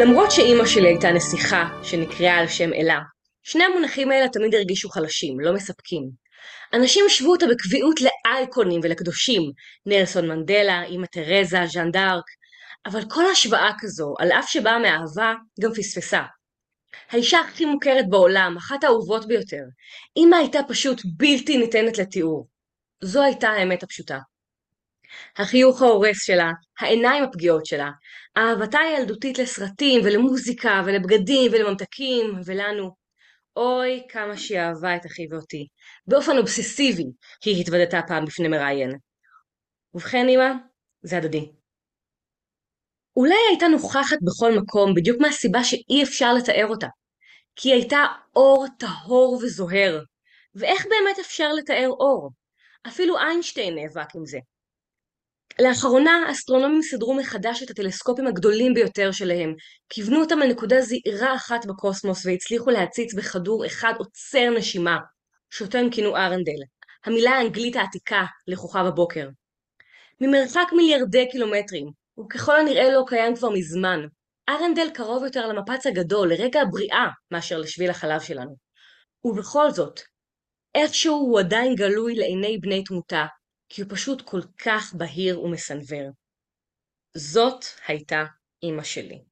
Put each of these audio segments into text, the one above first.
למרות שאימא שלי הייתה נסיכה שנקראה על שם אלה, שני המונחים האלה תמיד הרגישו חלשים, לא מספקים. אנשים השוו אותה בקביעות לאייקונים ולקדושים, נלסון מנדלה, אימא תרזה, ז'אן דארק, אבל כל השוואה כזו, על אף שבאה מאהבה, גם פספסה. האישה הכי מוכרת בעולם, אחת האהובות ביותר, אימא הייתה פשוט בלתי ניתנת לתיאור. זו הייתה האמת הפשוטה. החיוך ההורס שלה, העיניים הפגיעות שלה, אהבתה הילדותית לסרטים ולמוזיקה ולבגדים ולממתקים ולנו. אוי, כמה שהיא אהבה את אחי ואותי. באופן אובססיבי היא התוודתה פעם בפני מראיין. ובכן, אמא, זה הדדי. אולי הייתה נוכחת בכל מקום בדיוק מהסיבה שאי אפשר לתאר אותה. כי היא הייתה אור טהור וזוהר. ואיך באמת אפשר לתאר אור? אפילו איינשטיין נאבק עם זה. לאחרונה אסטרונומים סידרו מחדש את הטלסקופים הגדולים ביותר שלהם, כיוונו אותם לנקודה זעירה אחת בקוסמוס והצליחו להציץ בכדור אחד עוצר נשימה, שאותו הם כינו ארנדל, המילה האנגלית העתיקה לכוכב הבוקר. ממרחק מיליארדי קילומטרים, וככל הנראה לא קיים כבר מזמן, ארנדל קרוב יותר למפץ הגדול, לרגע הבריאה, מאשר לשביל החלב שלנו. ובכל זאת, איכשהו הוא עדיין גלוי לעיני בני תמותה, כי הוא פשוט כל כך בהיר ומסנוור. זאת הייתה אמא שלי.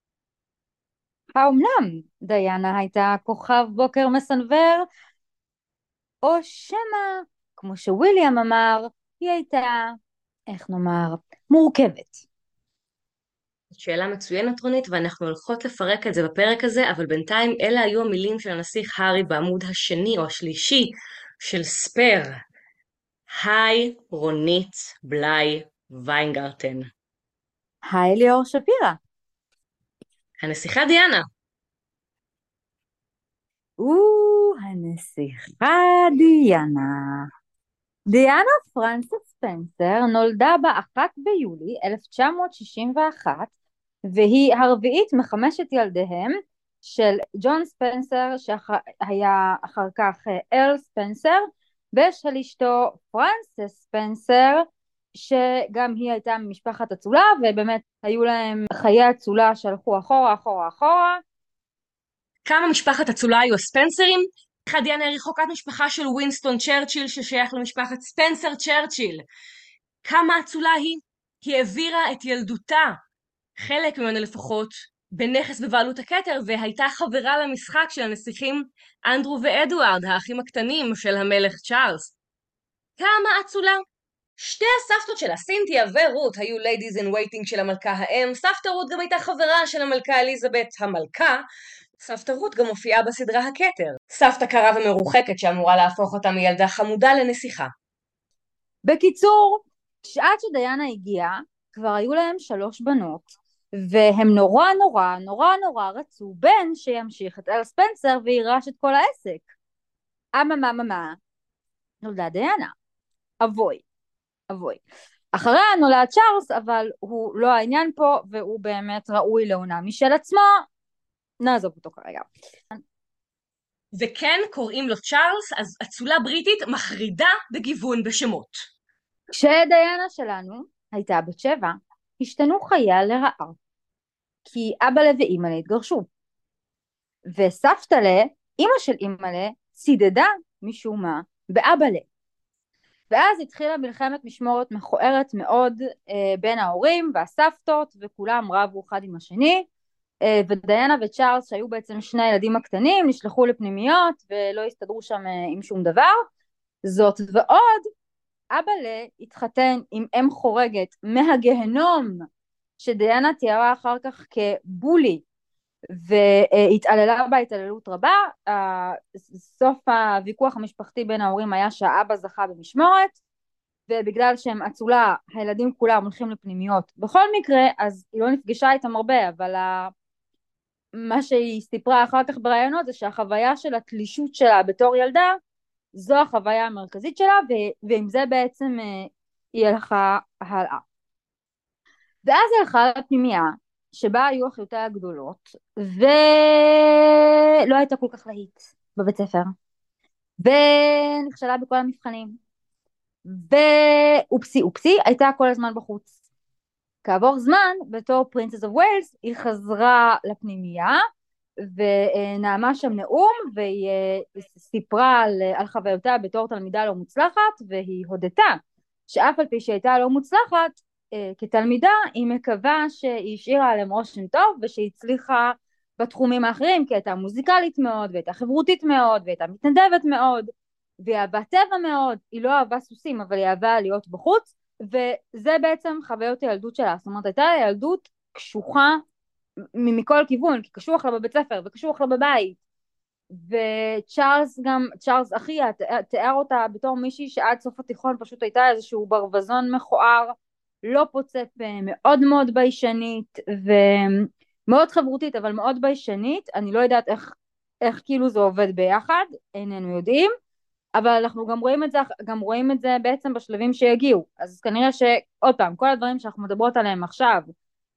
האומנם דיינה הייתה כוכב בוקר מסנוור, או שמא, כמו שוויליאם אמר, היא הייתה, איך נאמר, מורכבת. שאלה מצוינת רונית ואנחנו הולכות לפרק את זה בפרק הזה אבל בינתיים אלה היו המילים של הנסיך הארי בעמוד השני או השלישי של ספייר היי רונית בלאי ויינגרטן. היי ליאור שפירא. הנסיכה דיאנה. או, הנסיכה דיאנה. דיאנה פרנסס ספנסר נולדה ב-1 ביולי 1961 והיא הרביעית מחמשת ילדיהם של ג'ון ספנסר שהיה אחר כך Earl ספנסר ושל אשתו פרנסס ספנסר שגם היא הייתה ממשפחת אצולה ובאמת היו להם חיי אצולה שהלכו אחורה אחורה אחורה. כמה משפחת אצולה היו הספנסרים? דיאנה היא רחוקת משפחה של ווינסטון צ'רצ'יל ששייך למשפחת ספנסר צ'רצ'יל. כמה אצולה היא? היא העבירה את ילדותה, חלק ממנה לפחות, בנכס בבעלות הכתר והייתה חברה למשחק של הנסיכים אנדרו ואדוארד, האחים הקטנים של המלך צ'ארלס. כמה אצולה? שתי הסבתות שלה, סינתיה ורות, היו ladies in waiting של המלכה האם, סבתא רות גם הייתה חברה של המלכה אליזבת המלכה, סבתא רות גם מופיעה בסדרה הכתר. סבתא קרה ומרוחקת שאמורה להפוך אותה מילדה חמודה לנסיכה. בקיצור, שעד שדיינה הגיעה, כבר היו להם שלוש בנות, והם נורא נורא נורא נורא רצו בן שימשיך את אל ספנסר ויירש את כל העסק. אממה מה נולדה דיאנה. אבוי. אבוי. אחריה נולד צ'ארלס אבל הוא לא העניין פה והוא באמת ראוי לעונה משל עצמו. נעזוב אותו כרגע. וכן קוראים לו צ'ארלס אז אצולה בריטית מחרידה בגיוון בשמות. כשדיאנה שלנו הייתה בת שבע השתנו חייה לרעה. כי אבאלה ואימא'לה התגרשו. וסבתא'לה, אימא של אימא'לה, צידדה משום מה באבאלה. ואז התחילה מלחמת משמורת מכוערת מאוד אה, בין ההורים והסבתות וכולם רבו אחד עם השני אה, ודיינה וצ'ארלס שהיו בעצם שני הילדים הקטנים נשלחו לפנימיות ולא הסתדרו שם אה, עם שום דבר זאת ועוד אבאלה התחתן עם אם חורגת מהגהנום שדיאנה תיארה אחר כך כבולי והתעללה בה התעללות רבה, סוף הוויכוח המשפחתי בין ההורים היה שהאבא זכה במשמורת ובגלל שהם אצולה הילדים כולם הולכים לפנימיות. בכל מקרה אז היא לא נפגשה איתם הרבה אבל מה שהיא סיפרה אחר כך בראיונות זה שהחוויה של התלישות שלה בתור ילדה זו החוויה המרכזית שלה ועם זה בעצם אה, היא הלכה הלאה ואז הלכה לפנימייה שבה היו אחיותיה הגדולות ולא הייתה כל כך להיט בבית ספר. ונכשלה בכל המבחנים. ואופסי אופסי הייתה כל הזמן בחוץ. כעבור זמן, בתור Princess of Wales, היא חזרה לפנימייה, ונאמה שם נאום, והיא סיפרה על, על חוויותיה בתור תלמידה לא מוצלחת, והיא הודתה שאף על פי שהייתה לא מוצלחת, כתלמידה היא מקווה שהיא השאירה עליהם רושם טוב ושהיא הצליחה בתחומים האחרים כי הייתה מוזיקלית מאוד והייתה חברותית מאוד והייתה מתנדבת מאוד והיא אהבה טבע מאוד, היא לא אהבה סוסים אבל היא אהבה להיות בחוץ וזה בעצם חוויות הילדות שלה, זאת אומרת הייתה ילדות קשוחה מכל כיוון, כי קשוח לה בבית ספר וקשוח לה בבית. וצ'ארלס גם, צ'ארלס אחיה תיאר אותה בתור מישהי שעד סוף התיכון פשוט הייתה איזשהו ברווזון מכוער לא פוצה פה, מאוד מאוד ביישנית ומאוד חברותית אבל מאוד ביישנית, אני לא יודעת איך, איך כאילו זה עובד ביחד, איננו יודעים, אבל אנחנו גם רואים את זה, גם רואים את זה בעצם בשלבים שיגיעו, אז כנראה שעוד פעם, כל הדברים שאנחנו מדברות עליהם עכשיו,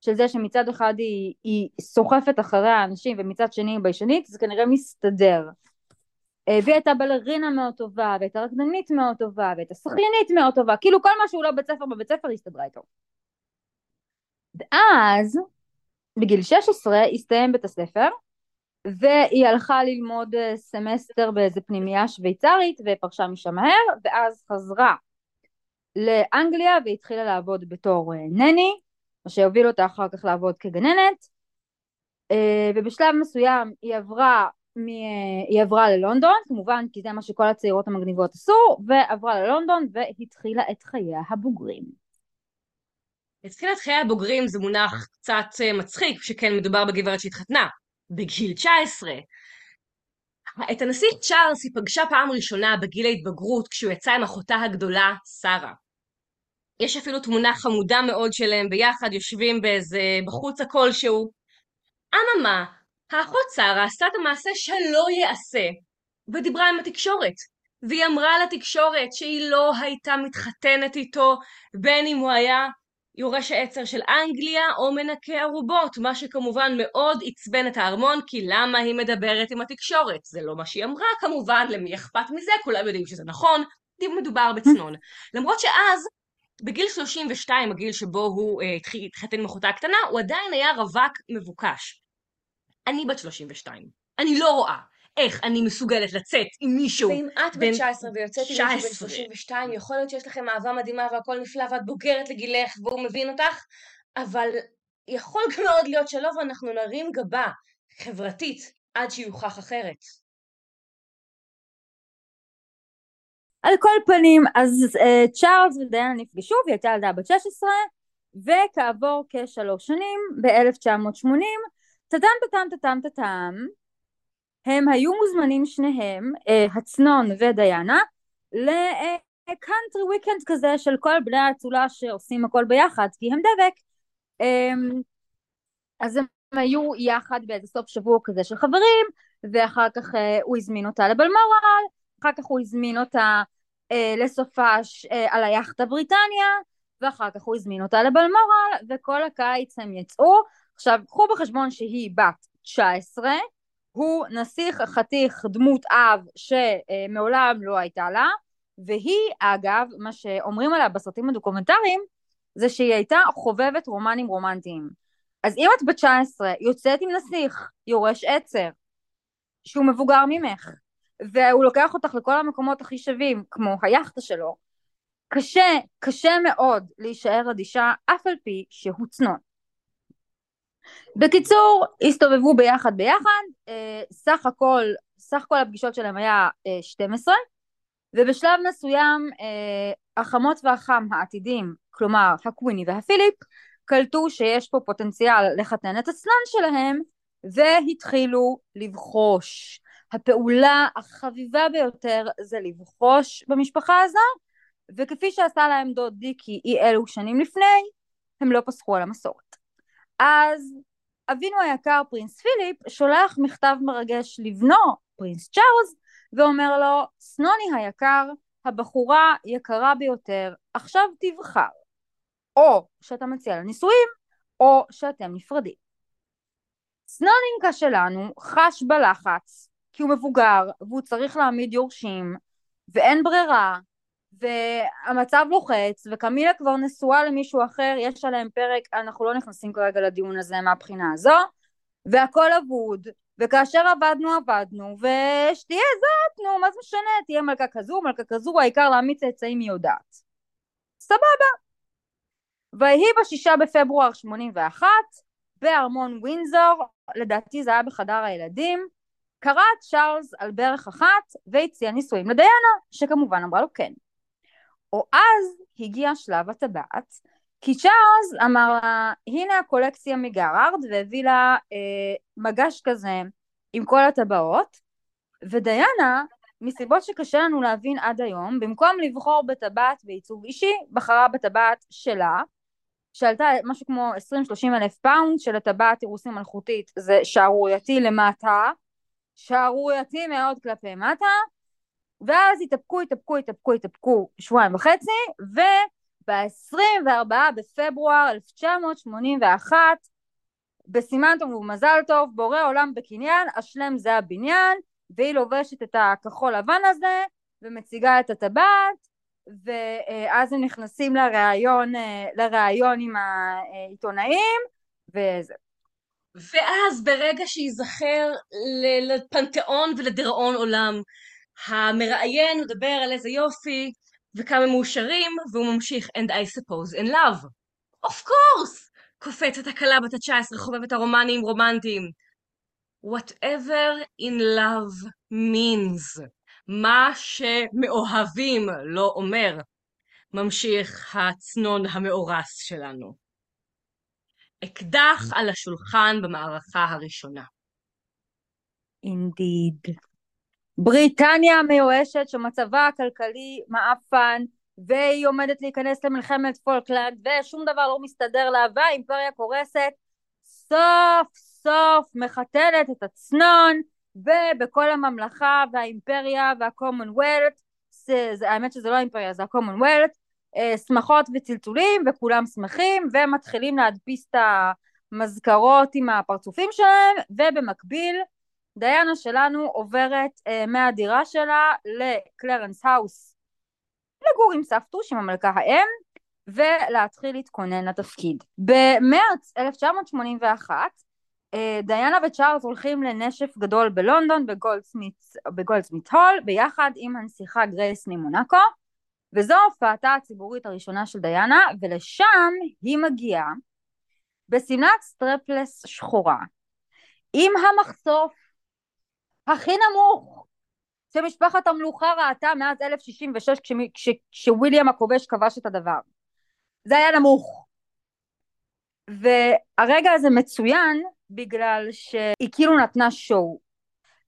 של זה שמצד אחד היא, היא סוחפת אחרי האנשים ומצד שני היא ביישנית, זה כנראה מסתדר. אה, והיא הייתה בלרינה מאוד טובה, והייתה רקדנית מאוד טובה, והייתה שחיינית מאוד טובה, כאילו כל מה שהוא לא בית ספר בבית ספר הסתדרה איתו. ואז בגיל 16 הסתיים בית הספר, והיא הלכה ללמוד אה, סמסטר באיזה פנימייה שוויצרית ופרשה משם מהר, ואז חזרה לאנגליה והתחילה לעבוד בתור אה, nanny, מה שהוביל אותה אחר כך לעבוד כגננת, ובשלב מסוים היא עברה היא עברה ללונדון, כמובן כי זה מה שכל הצעירות המגניבות עשו, ועברה ללונדון והתחילה את חייה הבוגרים. התחילה את חיי הבוגרים זה מונח קצת אה, מצחיק, שכן מדובר בגברת שהתחתנה, בגיל 19. את הנסיך צ'ארלס היא פגשה פעם ראשונה בגיל ההתבגרות כשהוא יצא עם אחותה הגדולה, שרה. יש אפילו תמונה חמודה מאוד שלהם ביחד, יושבים באיזה בחוץ כלשהו. אממה, האחות שרה עשתה את המעשה שלא ייעשה, ודיברה עם התקשורת. והיא אמרה לתקשורת שהיא לא הייתה מתחתנת איתו, בין אם הוא היה יורש העצר של אנגליה או מנקה ערובות, מה שכמובן מאוד עצבן את הארמון, כי למה היא מדברת עם התקשורת? זה לא מה שהיא אמרה כמובן, למי אכפת מזה? כולם יודעים שזה נכון, מדובר בצנון. למרות שאז, בגיל 32, הגיל שבו הוא אה, התחתן עם אחותה הקטנה, הוא עדיין היה רווק מבוקש. אני בת 32. אני לא רואה איך אני מסוגלת לצאת עם מישהו ואם את בת 19 ויוצאת עם מישהו בן 32, יכול להיות שיש לכם אהבה מדהימה והכל נפלא ואת בוגרת לגילך והוא מבין אותך, אבל יכול גם מאוד להיות שלא ואנחנו נרים גבה חברתית עד שיוכח אחרת. על כל פנים, אז uh, צ'ארלס ודיינה נפגשו והיא הייתה ילדה בת 16 וכעבור כשלוש שנים, ב-1980, טאטאם טאטאם טאטאם טאטאם הם היו מוזמנים שניהם, אה, הצנון ודיאנה, לקאנטרי וויקנד כזה של כל בני האצולה שעושים הכל ביחד, כי הם דבק. אה, אז הם היו יחד באיזה סוף שבוע כזה של חברים, ואחר כך אה, הוא הזמין אותה לבלמורל, אחר כך הוא הזמין אותה אה, לסופש על היאכטה בריטניה, ואחר כך הוא הזמין אותה לבלמורל, וכל הקיץ הם יצאו, עכשיו, קחו בחשבון שהיא בת 19, הוא נסיך חתיך דמות אב שמעולם לא הייתה לה, והיא אגב, מה שאומרים עליה בסרטים הדוקומנטריים, זה שהיא הייתה חובבת רומנים רומנטיים. אז אם את בת 19, יוצאת עם נסיך, יורש עצר, שהוא מבוגר ממך, והוא לוקח אותך לכל המקומות הכי שווים, כמו היאכטה שלו, קשה, קשה מאוד להישאר אדישה, אף על פי שהוא צנון. בקיצור, הסתובבו ביחד ביחד, אה, סך הכל, סך כל הפגישות שלהם היה 12, אה, ובשלב מסוים אה, החמות והחם העתידים, כלומר הקוויני והפיליפ, קלטו שיש פה פוטנציאל לחתן את הסנן שלהם, והתחילו לבחוש. הפעולה החביבה ביותר זה לבחוש במשפחה הזו, וכפי שעשה להם דוד דיקי אי אלו שנים לפני, הם לא פסחו על המסורת. אז אבינו היקר פרינס פיליפ שולח מכתב מרגש לבנו פרינס צ'ארלס ואומר לו סנוני היקר הבחורה יקרה ביותר עכשיו תבחר או שאתה מציע לה נישואים או שאתם נפרדים. סנונינקה שלנו חש בלחץ כי הוא מבוגר והוא צריך להעמיד יורשים ואין ברירה והמצב לוחץ, וקמילה כבר נשואה למישהו אחר, יש עליהם פרק, אנחנו לא נכנסים כרגע לדיון הזה מהבחינה הזו, והכל אבוד, וכאשר עבדנו עבדנו, ושתהיה זאת, נו, מה זה משנה, תהיה מלכה כזו, מלכה כזו, העיקר להעמיד צאצאים היא יודעת. סבבה. ויהי בשישה בפברואר 81, בארמון ווינזור, לדעתי זה היה בחדר הילדים, קרא צ'ארלס על ברך אחת והציע נישואים לדיאנה, שכמובן אמרה לו כן. או אז הגיע שלב הטבעת, כי צ'ארלס אמר לה, הנה הקולקציה מגרארד, והביא לה אה, מגש כזה עם כל הטבעות, ודיאנה, מסיבות שקשה לנו להבין עד היום, במקום לבחור בטבעת בעיצוב אישי, בחרה בטבעת שלה, שעלתה משהו כמו 20-30 אלף פאונד, של הטבעת אירוסים מלכותית זה שערורייתי למטה, שערורייתי מאוד כלפי מטה, ואז התאפקו, התאפקו, התאפקו, התאפקו שבועיים וחצי, וב-24 בפברואר 1981, בסימן טוב ומזל טוב, בורא עולם בקניין, אשלם זה הבניין, והיא לובשת את הכחול לבן הזה, ומציגה את הטבעת, ואז הם נכנסים לראיון, לראיון עם העיתונאים, וזה. ואז ברגע שייזכר לפנתיאון ולדיראון עולם, המראיין מדבר על איזה יופי וכמה מאושרים, והוא ממשיך And I suppose in love. Of course! קופצת הכלה בת ה-19 חובבת הרומנים רומנטיים. Whatever in love means. מה שמאוהבים לא אומר. ממשיך הצנון המאורס שלנו. אקדח על השולחן במערכה הראשונה. Indeed. בריטניה המיואשת שמצבה הכלכלי מעפן והיא עומדת להיכנס למלחמת פולקלנד ושום דבר לא מסתדר לה והאימפריה קורסת. סוף סוף מחתנת את הצנון ובכל הממלכה והאימפריה וה Commonwealth האמת שזה לא האימפריה זה ה Commonwealth אה, שמחות וצלצולים וכולם שמחים ומתחילים להדפיס את המזכרות עם הפרצופים שלהם ובמקביל דיאנה שלנו עוברת אה, מהדירה שלה לקלרנס האוס לגור עם סבתוש עם המלכה האם ולהתחיל להתכונן לתפקיד. במרץ 1981 אה, דיאנה וצ'ארלס הולכים לנשף גדול בלונדון בגולדסמית הול ביחד עם הנסיכה גרייס ממונקו וזו הופעתה הציבורית הראשונה של דיאנה ולשם היא מגיעה בשמלת strapless שחורה עם המחשוף הכי נמוך שמשפחת המלוכה ראתה מאז 1066 כשוויליאם הכובש כבש את הדבר. זה היה נמוך. והרגע הזה מצוין בגלל שהיא כאילו נתנה show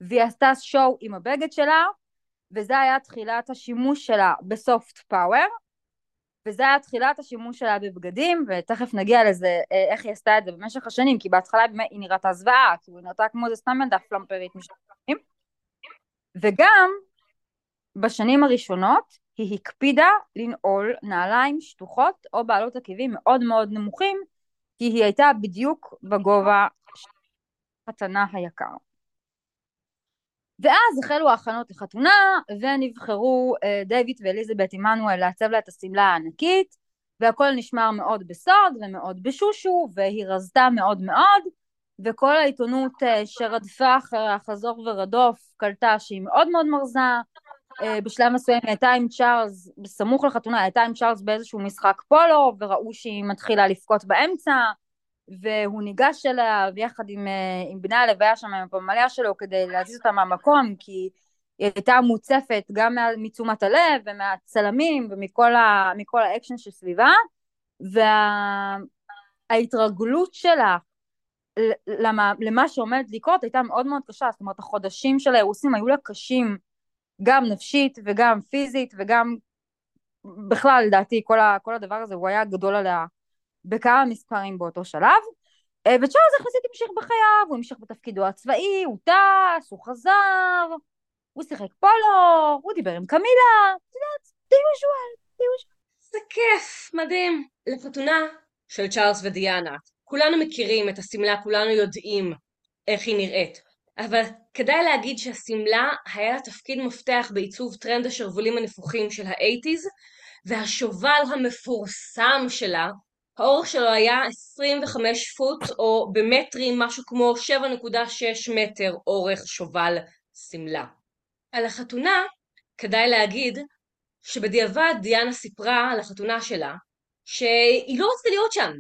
והיא עשתה show עם הבגד שלה וזה היה תחילת השימוש שלה ב soft power וזה היה תחילת השימוש שלה בבגדים ותכף נגיע לזה אה, איך היא עשתה את זה במשך השנים כי בהתחלה היא נראתה זוועה כאילו היא נראתה כמו איזה סתם ילדה פלמפרית משנים וגם בשנים הראשונות היא הקפידה לנעול נעליים שטוחות או בעלות עקבים מאוד מאוד נמוכים כי היא הייתה בדיוק בגובה של התנא היקר. ואז החלו ההכנות לחתונה ונבחרו אה, דיוויד ואליזבת עמנואל לעצב לה את השמלה הענקית והכל נשמר מאוד בסוד ומאוד בשושו והיא רזתה מאוד מאוד וכל העיתונות אה, שרדפה אחריה חזור ורדוף קלטה שהיא מאוד מאוד מרזה. אה, בשלב מסוים היא הייתה עם צ'ארלס בסמוך לחתונה היא הייתה עם צ'ארלס באיזשהו משחק פולו וראו שהיא מתחילה לבכות באמצע והוא ניגש אליה ויחד עם, אה, עם בני הלוויה שם עם הפמליה שלו כדי להזיז אותה מהמקום כי היא הייתה מוצפת גם מתשומת הלב ומהצלמים ומכל ה, האקשן שסביבה וההתרגלות שלה למה, למה שעומד לקרות הייתה מאוד מאוד קשה, זאת אומרת החודשים של האירוסים היו לה קשים גם נפשית וגם פיזית וגם בכלל לדעתי כל, ה, כל הדבר הזה הוא היה גדול עליה בכמה מספרים באותו שלב אה, וצ'ארלס יחסית המשיך בחייו, הוא המשיך בתפקידו הצבאי, הוא טס, הוא חזר, הוא שיחק פולו, הוא דיבר עם קמילה, את יודעת, די יוז'ואל, די יוז'ואל. זה כיף, מדהים. לחתונה של צ'ארלס ודיאנה. כולנו מכירים את השמלה, כולנו יודעים איך היא נראית. אבל כדאי להגיד שהשמלה היה לה תפקיד מפתח בעיצוב טרנד השרוולים הנפוחים של ה eighties, והשובל המפורסם שלה, האורך שלו היה 25 פוט, או במטרים משהו כמו 7.6 מטר אורך שובל שמלה. על החתונה, כדאי להגיד שבדיעבד דיאנה סיפרה על החתונה שלה, שהיא לא רצתה להיות שם.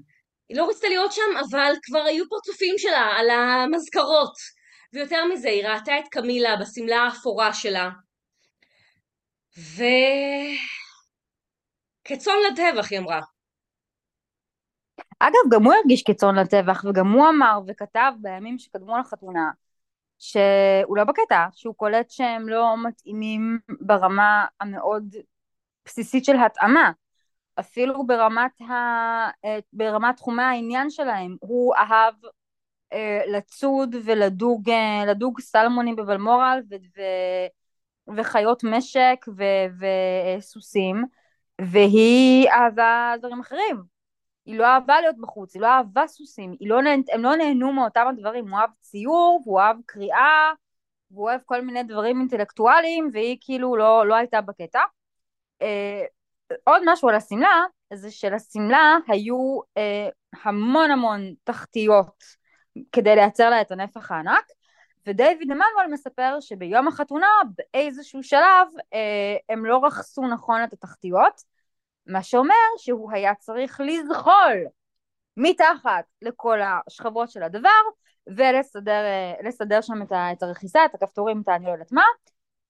היא לא רצתה להיות שם, אבל כבר היו פרצופים שלה על המזכרות. ויותר מזה, היא ראתה את קמילה בשמלה האפורה שלה. ו... כצאן לטבח, היא אמרה. אגב, גם הוא הרגיש כצאן לטבח, וגם הוא אמר וכתב בימים שקדמו לחתונה, שהוא לא בקטע, שהוא קולט שהם לא מתאימים ברמה המאוד בסיסית של התאמה. אפילו ברמת, ה... אה, ברמת תחומי העניין שלהם, הוא אהב אה, לצוד ולדוג לדוג סלמונים בבלמורל ו... ו... וחיות משק ו... וסוסים, והיא אהבה דברים אחרים. היא לא אהבה להיות בחוץ, היא לא אהבה סוסים, לא נה... הם לא נהנו מאותם הדברים, הוא אהב ציור, והוא אהב קריאה, והוא אוהב כל מיני דברים אינטלקטואליים, והיא כאילו לא, לא הייתה בקטע. אה, עוד משהו על השמלה, זה שלשמלה היו אה, המון המון תחתיות כדי לייצר לה את הנפח הענק, ודייוויד אמנואל מספר שביום החתונה באיזשהו שלב אה, הם לא רכסו נכון את התחתיות, מה שאומר שהוא היה צריך לזחול מתחת לכל השכבות של הדבר ולסדר אה, שם את הרכיסה, את הכפתורים, את אני לא יודעת מה,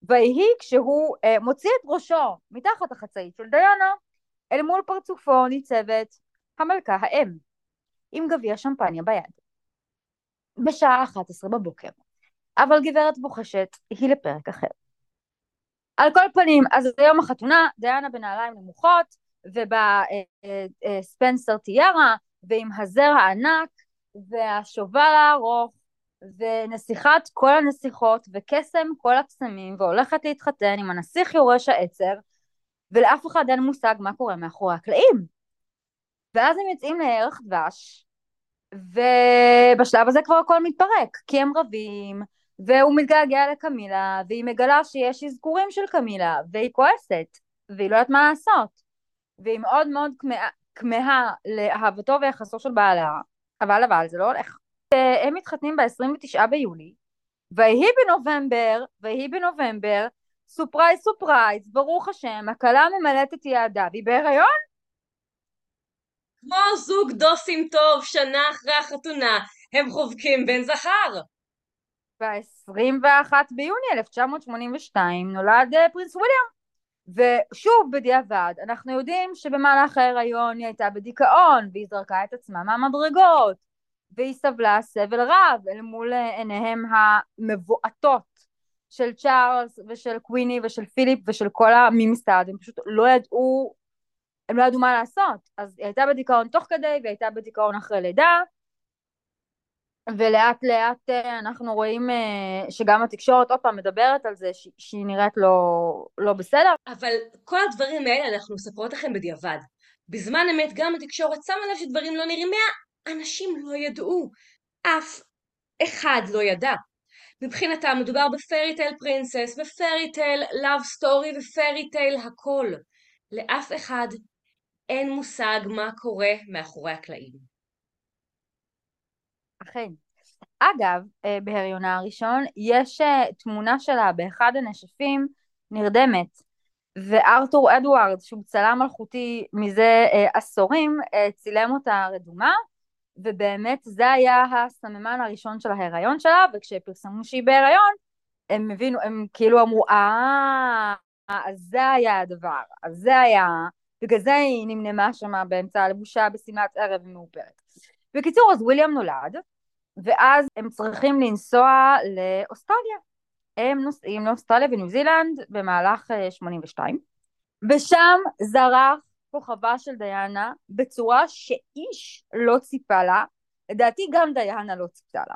ויהי כשהוא אה, מוציא את ראשו מתחת החצאית של דיאנה, אל מול פרצופו ניצבת המלכה האם, עם גביע שמפניה ביד. בשעה 11 בבוקר. אבל גברת בוחשת היא לפרק אחר. על כל פנים, אז היום החתונה, דיאנה בנעליים נמוכות, ובספנסר טיארה, ועם הזר הענק, והשובל הארוך, ונסיכת כל הנסיכות וקסם כל הקסמים והולכת להתחתן עם הנסיך יורש העצר ולאף אחד אין מושג מה קורה מאחורי הקלעים. ואז הם יוצאים לערך דבש ובשלב הזה כבר הכל מתפרק כי הם רבים והוא מתגעגע לקמילה והיא מגלה שיש אזכורים של קמילה והיא כועסת והיא לא יודעת מה לעשות והיא מאוד מאוד כמהה לאהבתו ויחסו של בעלה אבל אבל זה לא הולך הם מתחתנים ב-29 ביולי, ויהי בנובמבר, ויהי בנובמבר, surprise surprise, ברוך השם, הכלה ממלאת את יעדה, והיא בהיריון? כמו זוג דוסים טוב, שנה אחרי החתונה, הם חובקים בן זכר. ב-21 ביוני 1982 נולד אה, Prince וויליאם. ושוב בדיעבד, אנחנו יודעים שבמהלך ההיריון היא הייתה בדיכאון והיא זרקה את עצמה מהמדרגות והיא סבלה סבל רב אל מול עיניהם המבועטות של צ'ארלס ושל קוויני ושל פיליפ ושל כל הממסד, הם פשוט לא ידעו, הם לא ידעו מה לעשות. אז היא הייתה בדיכאון תוך כדי והיא הייתה בדיכאון אחרי לידה, ולאט לאט אה, אנחנו רואים אה, שגם התקשורת עוד פעם מדברת על זה שהיא נראית לא, לא בסדר. אבל כל הדברים האלה אנחנו מספרות לכם בדיעבד. בזמן אמת גם התקשורת שמה לב שדברים לא נראים אנשים לא ידעו, אף אחד לא ידע. מבחינתם מדובר ב fairy tale princess, ב fairy tale love story ו fairy tale הכל. לאף אחד אין מושג מה קורה מאחורי הקלעים. אכן. אגב, אה, בהריונה הראשון יש אה, תמונה שלה באחד הנשפים נרדמת, וארתור אדוארד, שהוא צלם מלכותי מזה אה, עשורים, צילם אותה רדומה, ובאמת זה היה הסממן הראשון של ההיריון שלה, וכשפרסמו שהיא בהיריון, הם הבינו, הם כאילו אמרו, אה, אז זה היה הדבר, אז זה היה, בגלל זה היא נמנמה שם באמצע הלבושה בשמלת ערב מאופרת. בקיצור, אז וויליאם נולד, ואז הם צריכים לנסוע לאוסטרליה. הם נוסעים לאוסטרליה וניו זילנד במהלך 82, אה, ושם זרח כוכבה של דיאנה בצורה שאיש לא ציפה לה, לדעתי גם דיאנה לא ציפתה לה.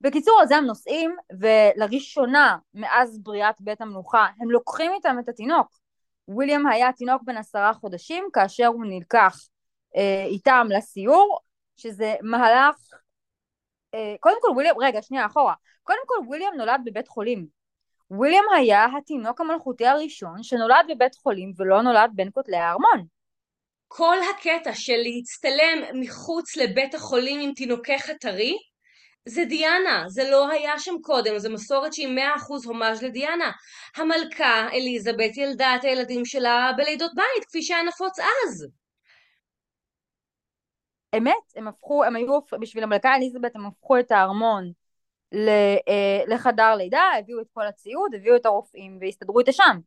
בקיצור, אז הם נוסעים, ולראשונה מאז בריאת בית המלוכה הם לוקחים איתם את התינוק. וויליאם היה תינוק בן עשרה חודשים כאשר הוא נלקח אה, איתם לסיור, שזה מהלך אה, קודם כל וויליאם, רגע, שנייה, אחורה. קודם כל וויליאם נולד בבית חולים. וויליאם היה התינוק המלכותי הראשון שנולד בבית חולים ולא נולד בין כותלי הארמון. כל הקטע של להצטלם מחוץ לבית החולים עם תינוקך הטרי זה דיאנה, זה לא היה שם קודם, זו מסורת שהיא מאה אחוז הומאז' לדיאנה. המלכה אליזבת ילדה את הילדים שלה בלידות בית, כפי שהיה נפוץ אז. אמת, הם הפכו, הם היו, בשביל המלכה אליזבת הם הפכו את הארמון אה, לחדר לידה, הביאו את כל הציוד, הביאו את הרופאים והסתדרו איתה שם.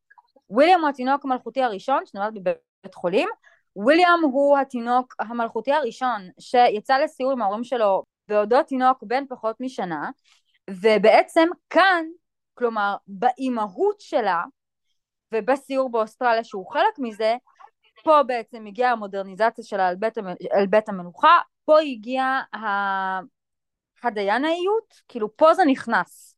וויליאם הוא התינוק המלכותי הראשון שנולד בבית חולים. וויליאם הוא התינוק המלכותי הראשון שיצא לסיור עם ההורים שלו בעודו תינוק בן פחות משנה, ובעצם כאן, כלומר באימהות שלה, ובסיור באוסטרליה שהוא חלק מזה, פה בעצם הגיעה המודרניזציה שלה על בית, על בית המלוכה, פה הגיעה הדיינאיות, כאילו פה זה נכנס.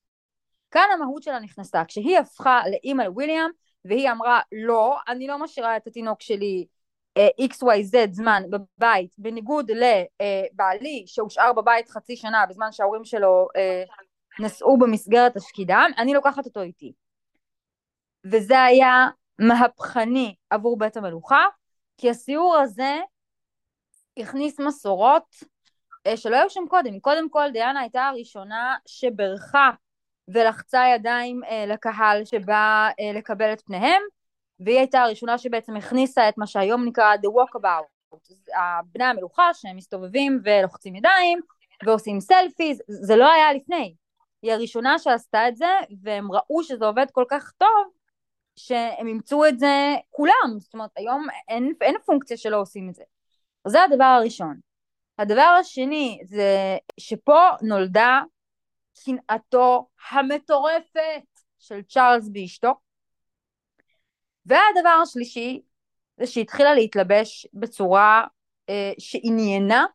כאן המהות שלה נכנסה, כשהיא הפכה לאימא לוויליאם, והיא אמרה לא, אני לא משאירה את התינוק שלי XYZ זמן בבית, בניגוד לבעלי שהושאר בבית חצי שנה בזמן שההורים שלו אה, נסעו במסגרת תפקידם, אני לוקחת אותו איתי. וזה היה מהפכני עבור בית המלוכה, כי הסיור הזה הכניס מסורות אה, שלא היו שם קודם. קודם כל דיאנה הייתה הראשונה שברכה ולחצה ידיים אה, לקהל שבא לקבל את פניהם, והיא הייתה הראשונה שבעצם הכניסה את מה שהיום נקרא The Walkabout, בני המלוכה שהם מסתובבים ולוחצים ידיים ועושים סלפיז, זה לא היה לפני. היא הראשונה שעשתה את זה, והם ראו שזה עובד כל כך טוב, שהם אימצו את זה כולם, זאת אומרת היום אין, אין פונקציה שלא עושים את זה. זה הדבר הראשון. הדבר השני זה שפה נולדה קנאתו המטורפת של צ'ארלס באשתו, והדבר השלישי זה שהתחילה להתלבש בצורה אה, שעניינה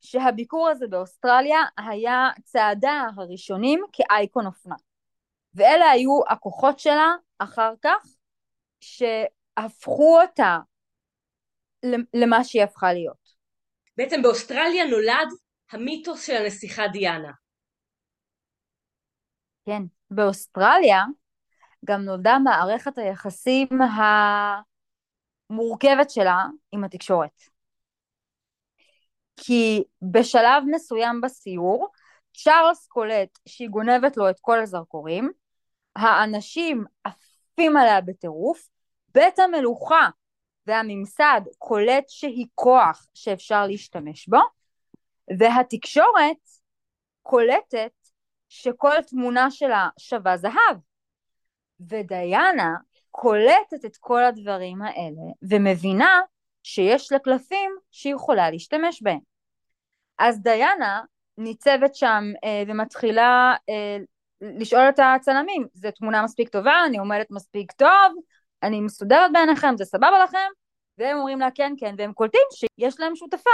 שהביקור הזה באוסטרליה היה צעדה הראשונים כאייקון אופנה. ואלה היו הכוחות שלה אחר כך שהפכו אותה למה שהיא הפכה להיות. בעצם באוסטרליה נולד המיתוס של הנסיכה דיאנה. כן, באוסטרליה גם נולדה מערכת היחסים המורכבת שלה עם התקשורת. כי בשלב מסוים בסיור, צ'ארלס קולט שהיא גונבת לו את כל הזרקורים, האנשים עפים עליה בטירוף, בית המלוכה והממסד קולט שהיא כוח שאפשר להשתמש בו, והתקשורת קולטת שכל תמונה שלה שווה זהב. ודיאנה קולטת את כל הדברים האלה ומבינה שיש לה קלפים שהיא יכולה להשתמש בהם. אז דיאנה ניצבת שם אה, ומתחילה אה, לשאול את הצלמים, זו תמונה מספיק טובה, אני עומדת מספיק טוב, אני מסודרת בעיניכם, זה סבבה לכם? והם אומרים לה כן כן, והם קולטים שיש להם שותפה.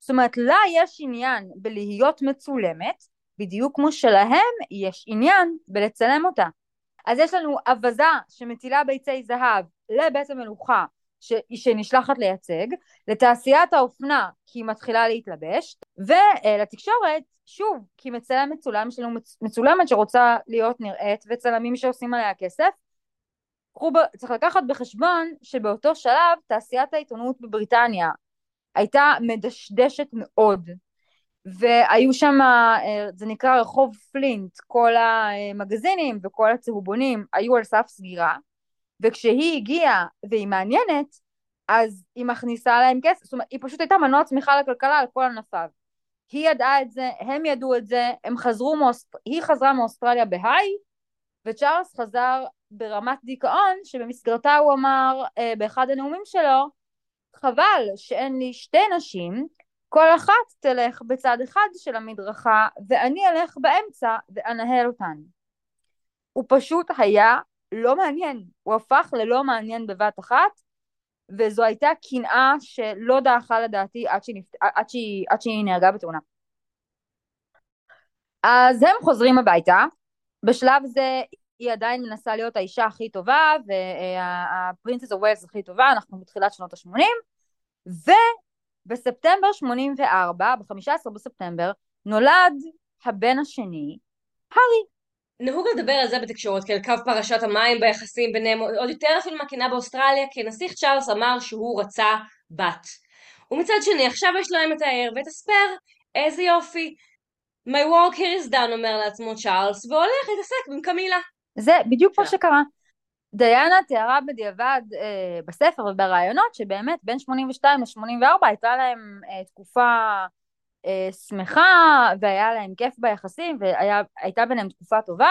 זאת אומרת, לה יש עניין בלהיות מצולמת, בדיוק כמו שלהם יש עניין בלצלם אותה. אז יש לנו אווזה שמטילה ביצי זהב לבית המלוכה ש... שנשלחת לייצג, לתעשיית האופנה כי היא מתחילה להתלבש, ולתקשורת, שוב, כי מצלם מצולם, יש לנו מצולמת שרוצה להיות נראית וצלמים שעושים עליה כסף. ב... צריך לקחת בחשבון שבאותו שלב תעשיית העיתונות בבריטניה הייתה מדשדשת מאוד והיו שם, אה, זה נקרא רחוב פלינט, כל המגזינים וכל הצהובונים היו על סף סגירה, וכשהיא הגיעה והיא מעניינת, אז היא מכניסה להם כסף, זאת אומרת, היא פשוט הייתה מנוע צמיחה לכלכלה על כל ענפיו. היא ידעה את זה, הם ידעו את זה, הם חזרו, מאוסט... היא חזרה מאוסטרליה בהיי, וצ'ארלס חזר ברמת דיכאון, שבמסגרתה הוא אמר אה, באחד הנאומים שלו, חבל שאין לי שתי נשים כל אחת תלך בצד אחד של המדרכה ואני אלך באמצע ואנהל אותן. הוא פשוט היה לא מעניין, הוא הפך ללא מעניין בבת אחת וזו הייתה קנאה שלא דעכה לדעתי עד שהיא, נפת... עד שהיא, עד שהיא נהרגה בתאונה. אז הם חוזרים הביתה, בשלב זה היא עדיין מנסה להיות האישה הכי טובה והפרינסס אוף ווילס הכי טובה, אנחנו בתחילת שנות ה-80 ו... בספטמבר 84, ב-15 בספטמבר, נולד הבן השני, הארי. נהוג לדבר על זה בתקשורת כאל קו פרשת המים ביחסים ביניהם, עוד יותר אפילו מהקהילה באוסטרליה, כי הנסיך צ'ארלס אמר שהוא רצה בת. ומצד שני, עכשיו יש להם את הער ואת הספייר, איזה יופי. My work here is done, אומר לעצמו צ'ארלס, והולך להתעסק עם קמילה. זה בדיוק מה שקרה. דיאנה תיארה בדיעבד אה, בספר וברעיונות שבאמת בין 82 ל-84 הייתה להם אה, תקופה שמחה והיה להם כיף ביחסים והייתה ביניהם תקופה טובה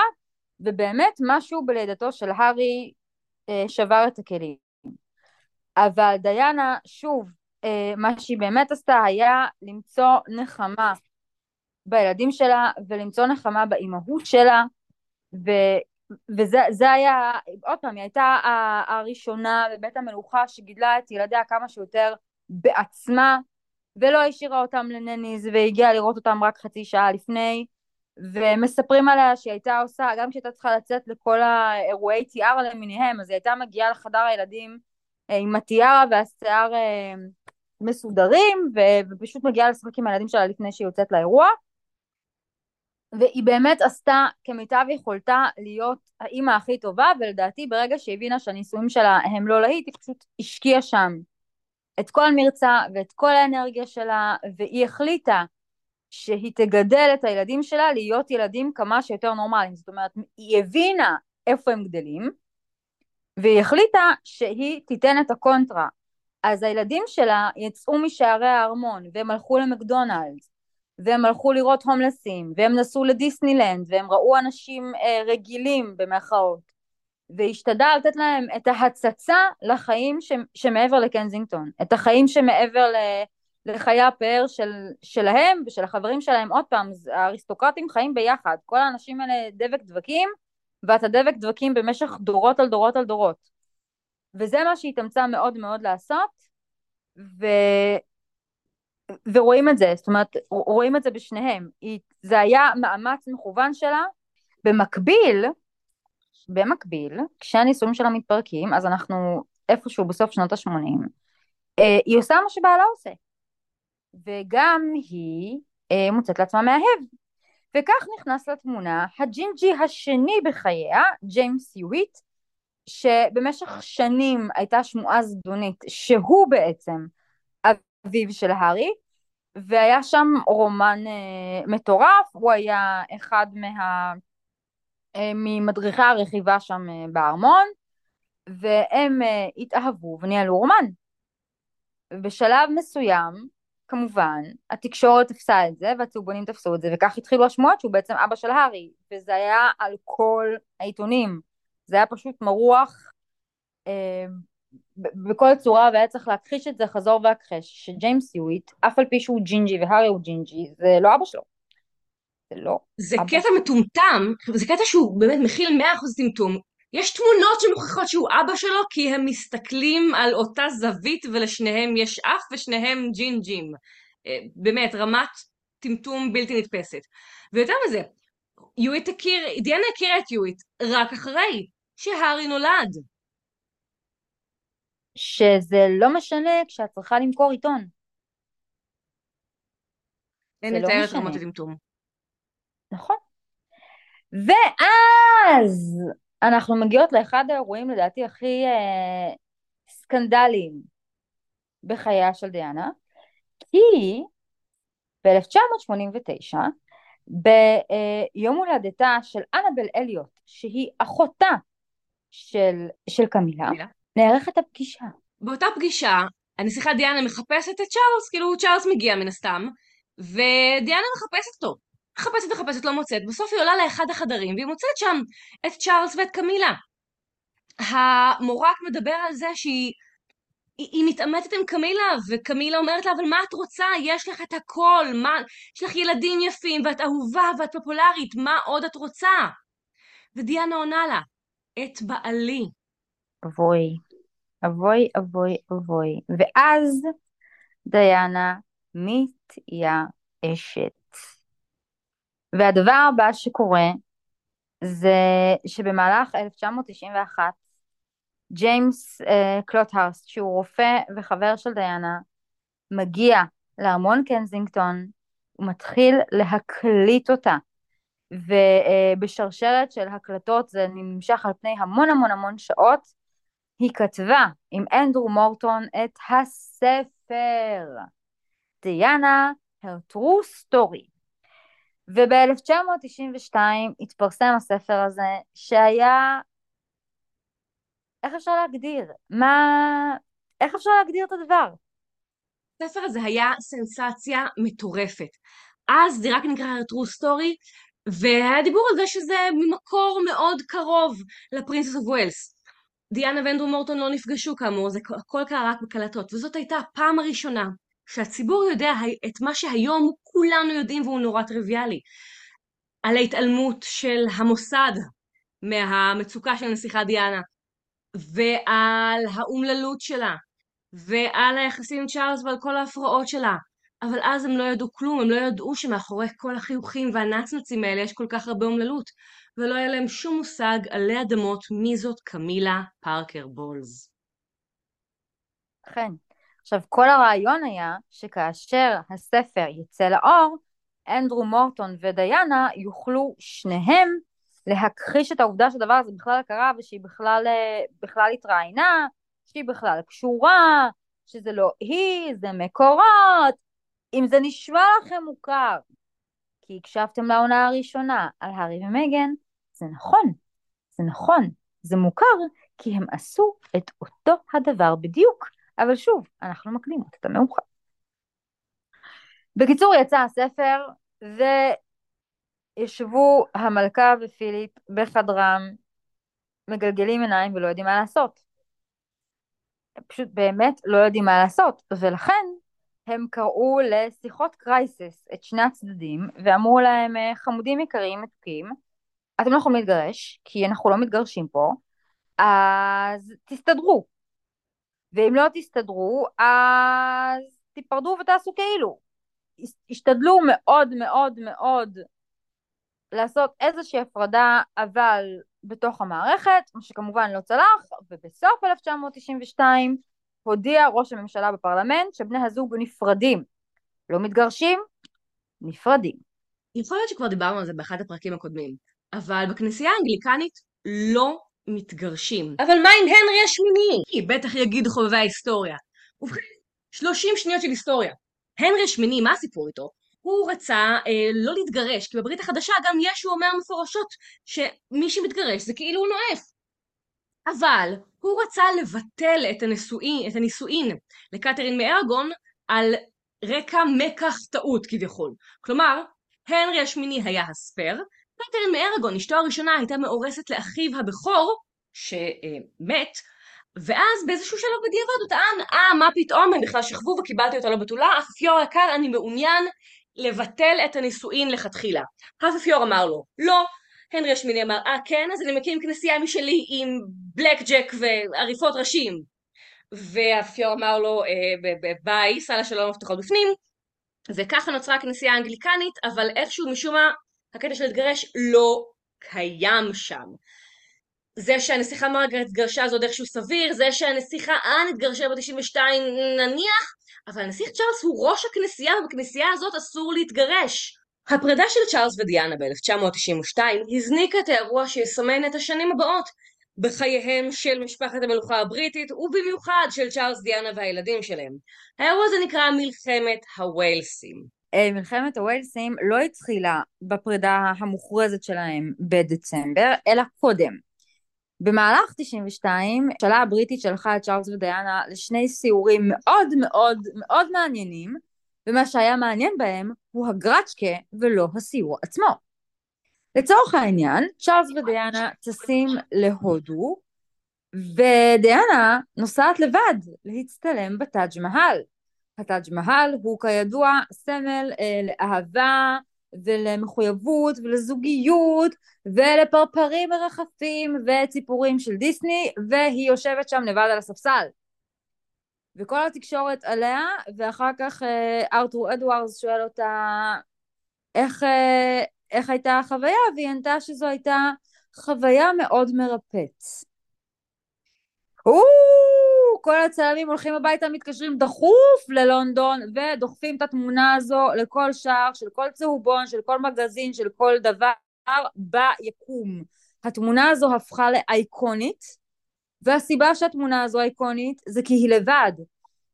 ובאמת משהו בלידתו של הארי אה, שבר את הכלים. אבל דיאנה, שוב, אה, מה שהיא באמת עשתה היה למצוא נחמה בילדים שלה ולמצוא נחמה באימהות שלה ו, וזה היה, עוד פעם, היא הייתה הראשונה בבית המלוכה שגידלה את ילדיה כמה שיותר בעצמה ולא השאירה אותם לנניז והגיעה לראות אותם רק חצי שעה לפני ומספרים עליה שהיא הייתה עושה, גם כשהייתה צריכה לצאת לכל האירועי תיאר למיניהם, אז היא הייתה מגיעה לחדר הילדים אה, עם הטיארה והשיער אה, מסודרים ופשוט מגיעה לשחק עם הילדים שלה לפני שהיא יוצאת לאירוע. והיא באמת עשתה כמיטב יכולתה להיות האימא הכי טובה ולדעתי ברגע שהיא הבינה שהנישואים שלה הם לא להיט היא פשוט השקיעה שם את כל מרצה ואת כל האנרגיה שלה והיא החליטה שהיא תגדל את הילדים שלה להיות ילדים כמה שיותר נורמליים. זאת אומרת היא הבינה איפה הם גדלים והיא החליטה שהיא תיתן את הקונטרה. אז הילדים שלה יצאו משערי הארמון והם הלכו למקדונלדס והם הלכו לראות הומלסים והם נסעו לדיסנילנד והם ראו אנשים אה, רגילים במרכאות והשתדל לתת להם את ההצצה לחיים ש, שמעבר לקנזינגטון, את החיים שמעבר ל, לחיי הפאר של, שלהם ושל החברים שלהם, עוד פעם, האריסטוקרטים חיים ביחד, כל האנשים האלה דבק דבקים, ואתה דבק דבקים במשך דורות על דורות על דורות. וזה מה שהתאמצה מאוד מאוד לעשות, ו... ורואים את זה, זאת אומרת, רואים את זה בשניהם. זה היה מאמץ מכוון שלה. במקביל, במקביל, כשהנישואים שלה מתפרקים, אז אנחנו איפשהו בסוף שנות ה-80, אה, היא עושה מה שבעלה עושה. וגם היא אה, מוצאת לעצמה מאהב. וכך נכנס לתמונה הג'ינג'י השני בחייה, ג'יימס יואיט, שבמשך שנים הייתה שמועה זדונית שהוא בעצם אביו של הארי, והיה שם רומן אה, מטורף, הוא היה אחד מה... אה, ממדריכי הרכיבה שם אה, בארמון, והם אה, התאהבו וניהלו רומן. בשלב מסוים, כמובן, התקשורת תפסה את זה והצהובונים תפסו את זה, וכך התחילו השמועות שהוא בעצם אבא של הארי, וזה היה על כל העיתונים. זה היה פשוט מרוח אה, בכל צורה, והיה צריך להכחיש את זה חזור והכחש, שג'יימס יואיט, אף על פי שהוא ג'ינג'י והארי הוא ג'ינג'י, זה לא אבא שלו. זה לא. זה אבא. קטע מטומטם, זה קטע שהוא באמת מכיל 100% טמטום. יש תמונות שמוכיחות שהוא אבא שלו כי הם מסתכלים על אותה זווית ולשניהם יש אף ושניהם ג'ינג'ים. אה, באמת, רמת טמטום בלתי נתפסת. ויותר מזה, יואיט הכיר, דיאנה הכירה את יואיט רק אחרי שהארי נולד. שזה לא משנה כשאת צריכה למכור עיתון. אין לתאר לא את רמת הטמטום. נכון. ואז אנחנו מגיעות לאחד האירועים לדעתי הכי אה, סקנדליים בחייה של דיאנה, כי ב-1989, ביום הולדתה של אנבל אליוט, שהיא אחותה של, של קמילה, מילה. נערכת הפגישה. באותה פגישה, הנסיכה דיאנה מחפשת את צ'ארלס, כאילו צ'ארלס מגיע מן הסתם, ודיאנה מחפשת אותו. מחפשת מחפשת לא מוצאת, בסוף היא עולה לאחד החדרים והיא מוצאת שם את צ'ארלס ואת קמילה. המורק מדבר על זה שהיא היא, היא מתעמתת עם קמילה, וקמילה אומרת לה, אבל מה את רוצה? יש לך את הכל, מה... יש לך ילדים יפים, ואת אהובה, ואת פופולרית, מה עוד את רוצה? ודיאנה עונה לה, את בעלי. אבוי, אבוי, אבוי, אבוי. ואז דיאנה מתייאשת. והדבר הבא שקורה זה שבמהלך 1991 ג'יימס אה, קלוטהרסט שהוא רופא וחבר של דיאנה מגיע לארמון קנזינגטון הוא מתחיל להקליט אותה. ובשרשרת של הקלטות זה נמשך על פני המון המון המון שעות, היא כתבה עם אנדרו מורטון את הספר, דיאנה, true story. וב-1992 התפרסם הספר הזה, שהיה, איך אפשר להגדיר? מה, איך אפשר להגדיר את הדבר? הספר הזה היה סנסציה מטורפת. אז זה רק נקרא true story, והיה דיבור על זה שזה ממקור מאוד קרוב לפרינסס אוף ווילס. דיאנה ואנדרו מורטון לא נפגשו כאמור, זה הכל קרה רק בקלטות, וזאת הייתה הפעם הראשונה שהציבור יודע את מה שהיום כולנו יודעים והוא נורא טריוויאלי, על ההתעלמות של המוסד מהמצוקה של הנסיכה דיאנה, ועל האומללות שלה, ועל היחסים עם צ'ארלס ועל כל ההפרעות שלה. אבל אז הם לא ידעו כלום, הם לא ידעו שמאחורי כל החיוכים והנצנצים האלה יש כל כך הרבה אומללות, ולא היה להם שום מושג עלי אדמות מי זאת קמילה פארקר בולז. אכן. עכשיו, כל הרעיון היה שכאשר הספר יצא לאור, אנדרו מורטון ודיאנה יוכלו שניהם להכחיש את העובדה שהדבר הזה בכלל קרה ושהיא בכלל, אה, בכלל התראיינה, שהיא בכלל קשורה, שזה לא היא, זה מקורות. אם זה נשמע לכם מוכר, כי הקשבתם לעונה הראשונה על הארי ומגן, זה נכון, זה נכון, זה מוכר, כי הם עשו את אותו הדבר בדיוק. אבל שוב, אנחנו מקדימות את המאוחר. בקיצור, יצא הספר, וישבו המלכה ופיליפ בחדרם, מגלגלים עיניים ולא יודעים מה לעשות. פשוט באמת לא יודעים מה לעשות, ולכן הם קראו לשיחות קרייסס את שני הצדדים, ואמרו להם, חמודים יקרים, מתוקים, אתם לא יכולים להתגרש, כי אנחנו לא מתגרשים פה, אז תסתדרו. ואם לא תסתדרו, אז תיפרדו ותעשו כאילו. השתדלו מאוד מאוד מאוד לעשות איזושהי הפרדה, אבל בתוך המערכת, מה שכמובן לא צלח, ובסוף 1992 הודיע ראש הממשלה בפרלמנט שבני הזוג נפרדים. לא מתגרשים, נפרדים. יכול להיות שכבר דיברנו על זה באחד הפרקים הקודמים, אבל בכנסייה האנגליקנית לא מתגרשים. אבל מה עם הנרי השמיני? בטח יגידו חובבי ההיסטוריה. ובכן, 30 שניות של היסטוריה. הנרי השמיני, מה הסיפור איתו? הוא רצה אה, לא להתגרש, כי בברית החדשה גם ישו אומר מפורשות שמי שמתגרש זה כאילו הוא נואף. אבל הוא רצה לבטל את, הנישואין, את הנישואין לקתרין מארגון על רקע מקח טעות כביכול. כלומר, הנרי השמיני היה הספר, קתרין מארגון, אשתו הראשונה, הייתה מאורסת לאחיו הבכור, שמת, ואז באיזשהו שלב בדיעבד הוא טען, אה, מה פתאום, הם בכלל שכבו וקיבלתי אותה לא בתולה, האפיפיור היקר, אני מעוניין לבטל את הנישואין לכתחילה. האפיפיור אמר לו, לא. הנרי השמיני אמר, אה, כן? אז אני מקים כנסייה משלי עם בלק ג'ק ועריפות ראשים. והאפיפיור אמר לו, אה, ביי, סע לשלום הבטחות בפנים. וככה נוצרה הכנסייה האנגליקנית, אבל איכשהו משום מה הקטע של להתגרש לא קיים שם. זה שהנסיכה מרגרט התגרשה זה עוד איכשהו סביר, זה שהנסיכה אנ התגרשה ב-92 נניח, אבל הנסיך צ'ארלס הוא ראש הכנסייה ובכנסייה הזאת אסור להתגרש. הפרידה של צ'ארלס ודיאנה ב-1992 הזניקה את האירוע שיסמן את השנים הבאות בחייהם של משפחת המלוכה הבריטית ובמיוחד של צ'ארלס דיאנה והילדים שלהם. האירוע הזה נקרא מלחמת הווילסים. אה, מלחמת הווילסים לא התחילה בפרידה המוכרזת שלהם בדצמבר, אלא קודם. במהלך 92, הממשלה הבריטית שלחה את צ'ארלס ודיאנה לשני סיורים מאוד מאוד מאוד מעניינים, ומה שהיה מעניין בהם הוא הגרצ'קה ולא הסיור עצמו. לצורך העניין, צ'ארלס ודיאנה טסים להודו, ודיאנה נוסעת לבד להצטלם בטאג' מהל. הטאג' מהל הוא כידוע סמל אה, לאהבה ולמחויבות ולזוגיות ולפרפרים מרחפים וציפורים של דיסני והיא יושבת שם לבד על הספסל. וכל התקשורת עליה ואחר כך אה, ארתור אדוארס שואל אותה איך, אה, איך הייתה החוויה והיא ענתה שזו הייתה חוויה מאוד מרפאת. או, כל הצלמים הולכים הביתה, מתקשרים דחוף ללונדון, ודוחפים את התמונה הזו לכל שער של כל צהובון, של כל מגזין, של כל דבר ביקום. התמונה הזו הפכה לאייקונית, והסיבה שהתמונה הזו אייקונית זה כי היא לבד.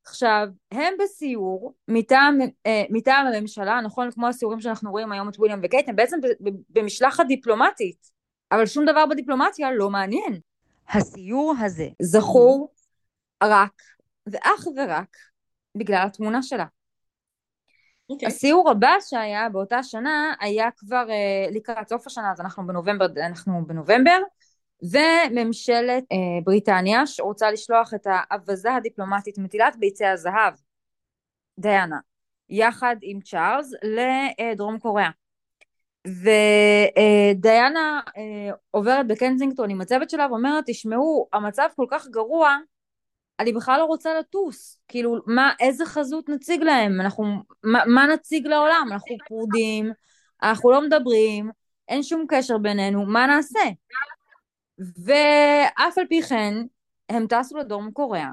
עכשיו, הם בסיור מטעם, אה, מטעם הממשלה, נכון כמו הסיורים שאנחנו רואים היום את וויליאם וקייט, הם בעצם במשלחת דיפלומטית, אבל שום דבר בדיפלומטיה לא מעניין. הסיור הזה זכור רק ואך ורק בגלל התמונה שלה. Okay. אוקיי. הסיור הבא שהיה באותה שנה היה כבר uh, לקראת סוף השנה, אז אנחנו בנובמבר, אנחנו בנובמבר, וממשלת uh, בריטניה שרוצה לשלוח את האווזה הדיפלומטית מטילת ביצי הזהב, דיאנה, יחד עם צ'ארלס לדרום קוריאה. ודיאנה uh, uh, עוברת בקנזינגטון עם הצוות שלה ואומרת, תשמעו, המצב כל כך גרוע, אני בכלל לא רוצה לטוס, כאילו, מה, איזה חזות נציג להם? אנחנו, מה, מה נציג לעולם? אנחנו פרודים, אנחנו לא מדברים, אין שום קשר בינינו, מה נעשה? ואף על פי כן, הם טסו לדרום קוריאה,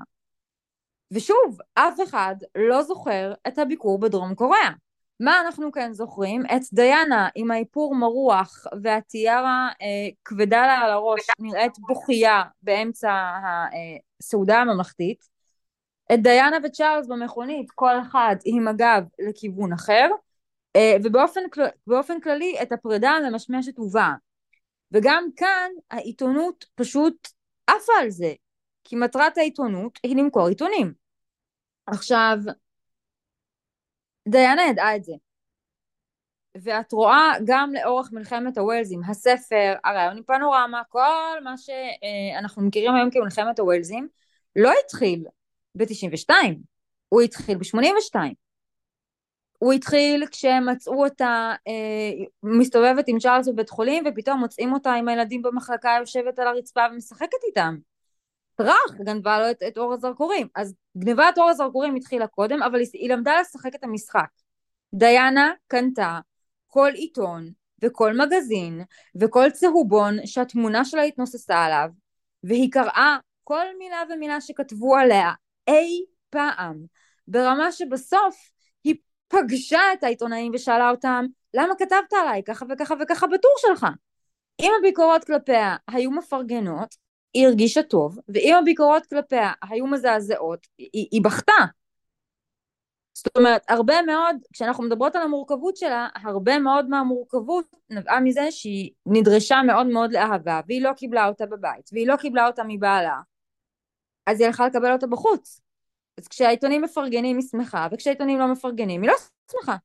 ושוב, אף אחד לא זוכר את הביקור בדרום קוריאה. מה אנחנו כן זוכרים? את דיאנה עם האיפור מרוח והטיארה אה, כבדה לה על הראש, נראית בוכייה באמצע הסעודה הממלכתית. את דיאנה וצ'ארלס במכונית, כל אחד עם הגב לכיוון אחר, אה, ובאופן כללי את הפרידה הממשמשת ובאה. וגם כאן העיתונות פשוט עפה על זה, כי מטרת העיתונות היא למכור עיתונים. עכשיו, דיאנה ידעה את זה. ואת רואה גם לאורך מלחמת הווילזים, הספר, הרעיון עם פנורמה, כל מה שאנחנו מכירים היום כמלחמת הווילזים, לא התחיל ב-92, הוא התחיל ב-82. הוא התחיל כשהם מצאו אותה אה, מסתובבת עם צ'ארלס בבית חולים ופתאום מוצאים אותה עם הילדים במחלקה יושבת על הרצפה ומשחקת איתם. טראח, גנבה לו את, את אור הזרקורים. אז גנבת אור הזרקורים התחילה קודם, אבל היא, היא למדה לשחק את המשחק. דיאנה קנתה כל עיתון וכל מגזין וכל צהובון שהתמונה שלה התנוססה עליו, והיא קראה כל מילה ומילה שכתבו עליה אי פעם, ברמה שבסוף היא פגשה את העיתונאים ושאלה אותם, למה כתבת עליי ככה וככה וככה בטור שלך? אם הביקורות כלפיה היו מפרגנות, היא הרגישה טוב, ואם הביקורות כלפיה היו מזעזעות, היא, היא בכתה. זאת אומרת, הרבה מאוד, כשאנחנו מדברות על המורכבות שלה, הרבה מאוד מהמורכבות נבעה מזה שהיא נדרשה מאוד מאוד לאהבה, והיא לא קיבלה אותה בבית, והיא לא קיבלה אותה מבעלה, אז היא הלכה לקבל אותה בחוץ. אז כשהעיתונים מפרגנים היא שמחה, וכשהעיתונים לא מפרגנים היא לא שמחה.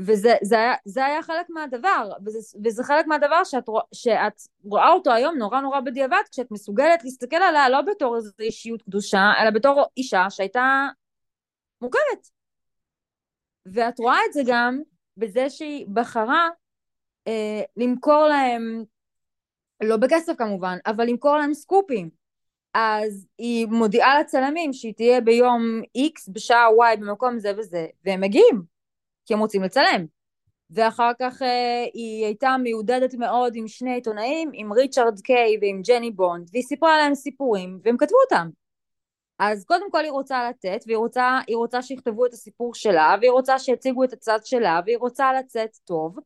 וזה זה היה, זה היה חלק מהדבר, וזה, וזה חלק מהדבר שאת, שאת רואה אותו היום נורא נורא בדיעבד, כשאת מסוגלת להסתכל עליה לא בתור איזו אישיות קדושה, אלא בתור אישה שהייתה מורכבת. ואת רואה את זה גם בזה שהיא בחרה אה, למכור להם, לא בכסף כמובן, אבל למכור להם סקופים. אז היא מודיעה לצלמים שהיא תהיה ביום X בשעה Y במקום זה וזה, והם מגיעים. כי הם רוצים לצלם. ואחר כך אה, היא הייתה מיודדת מאוד עם שני עיתונאים, עם ריצ'רד קיי ועם ג'ני בונד, והיא סיפרה להם סיפורים, והם כתבו אותם. אז קודם כל היא רוצה לתת, והיא רוצה, רוצה שיכתבו את הסיפור שלה, והיא רוצה שיציגו את הצד שלה, והיא רוצה לצאת טוב,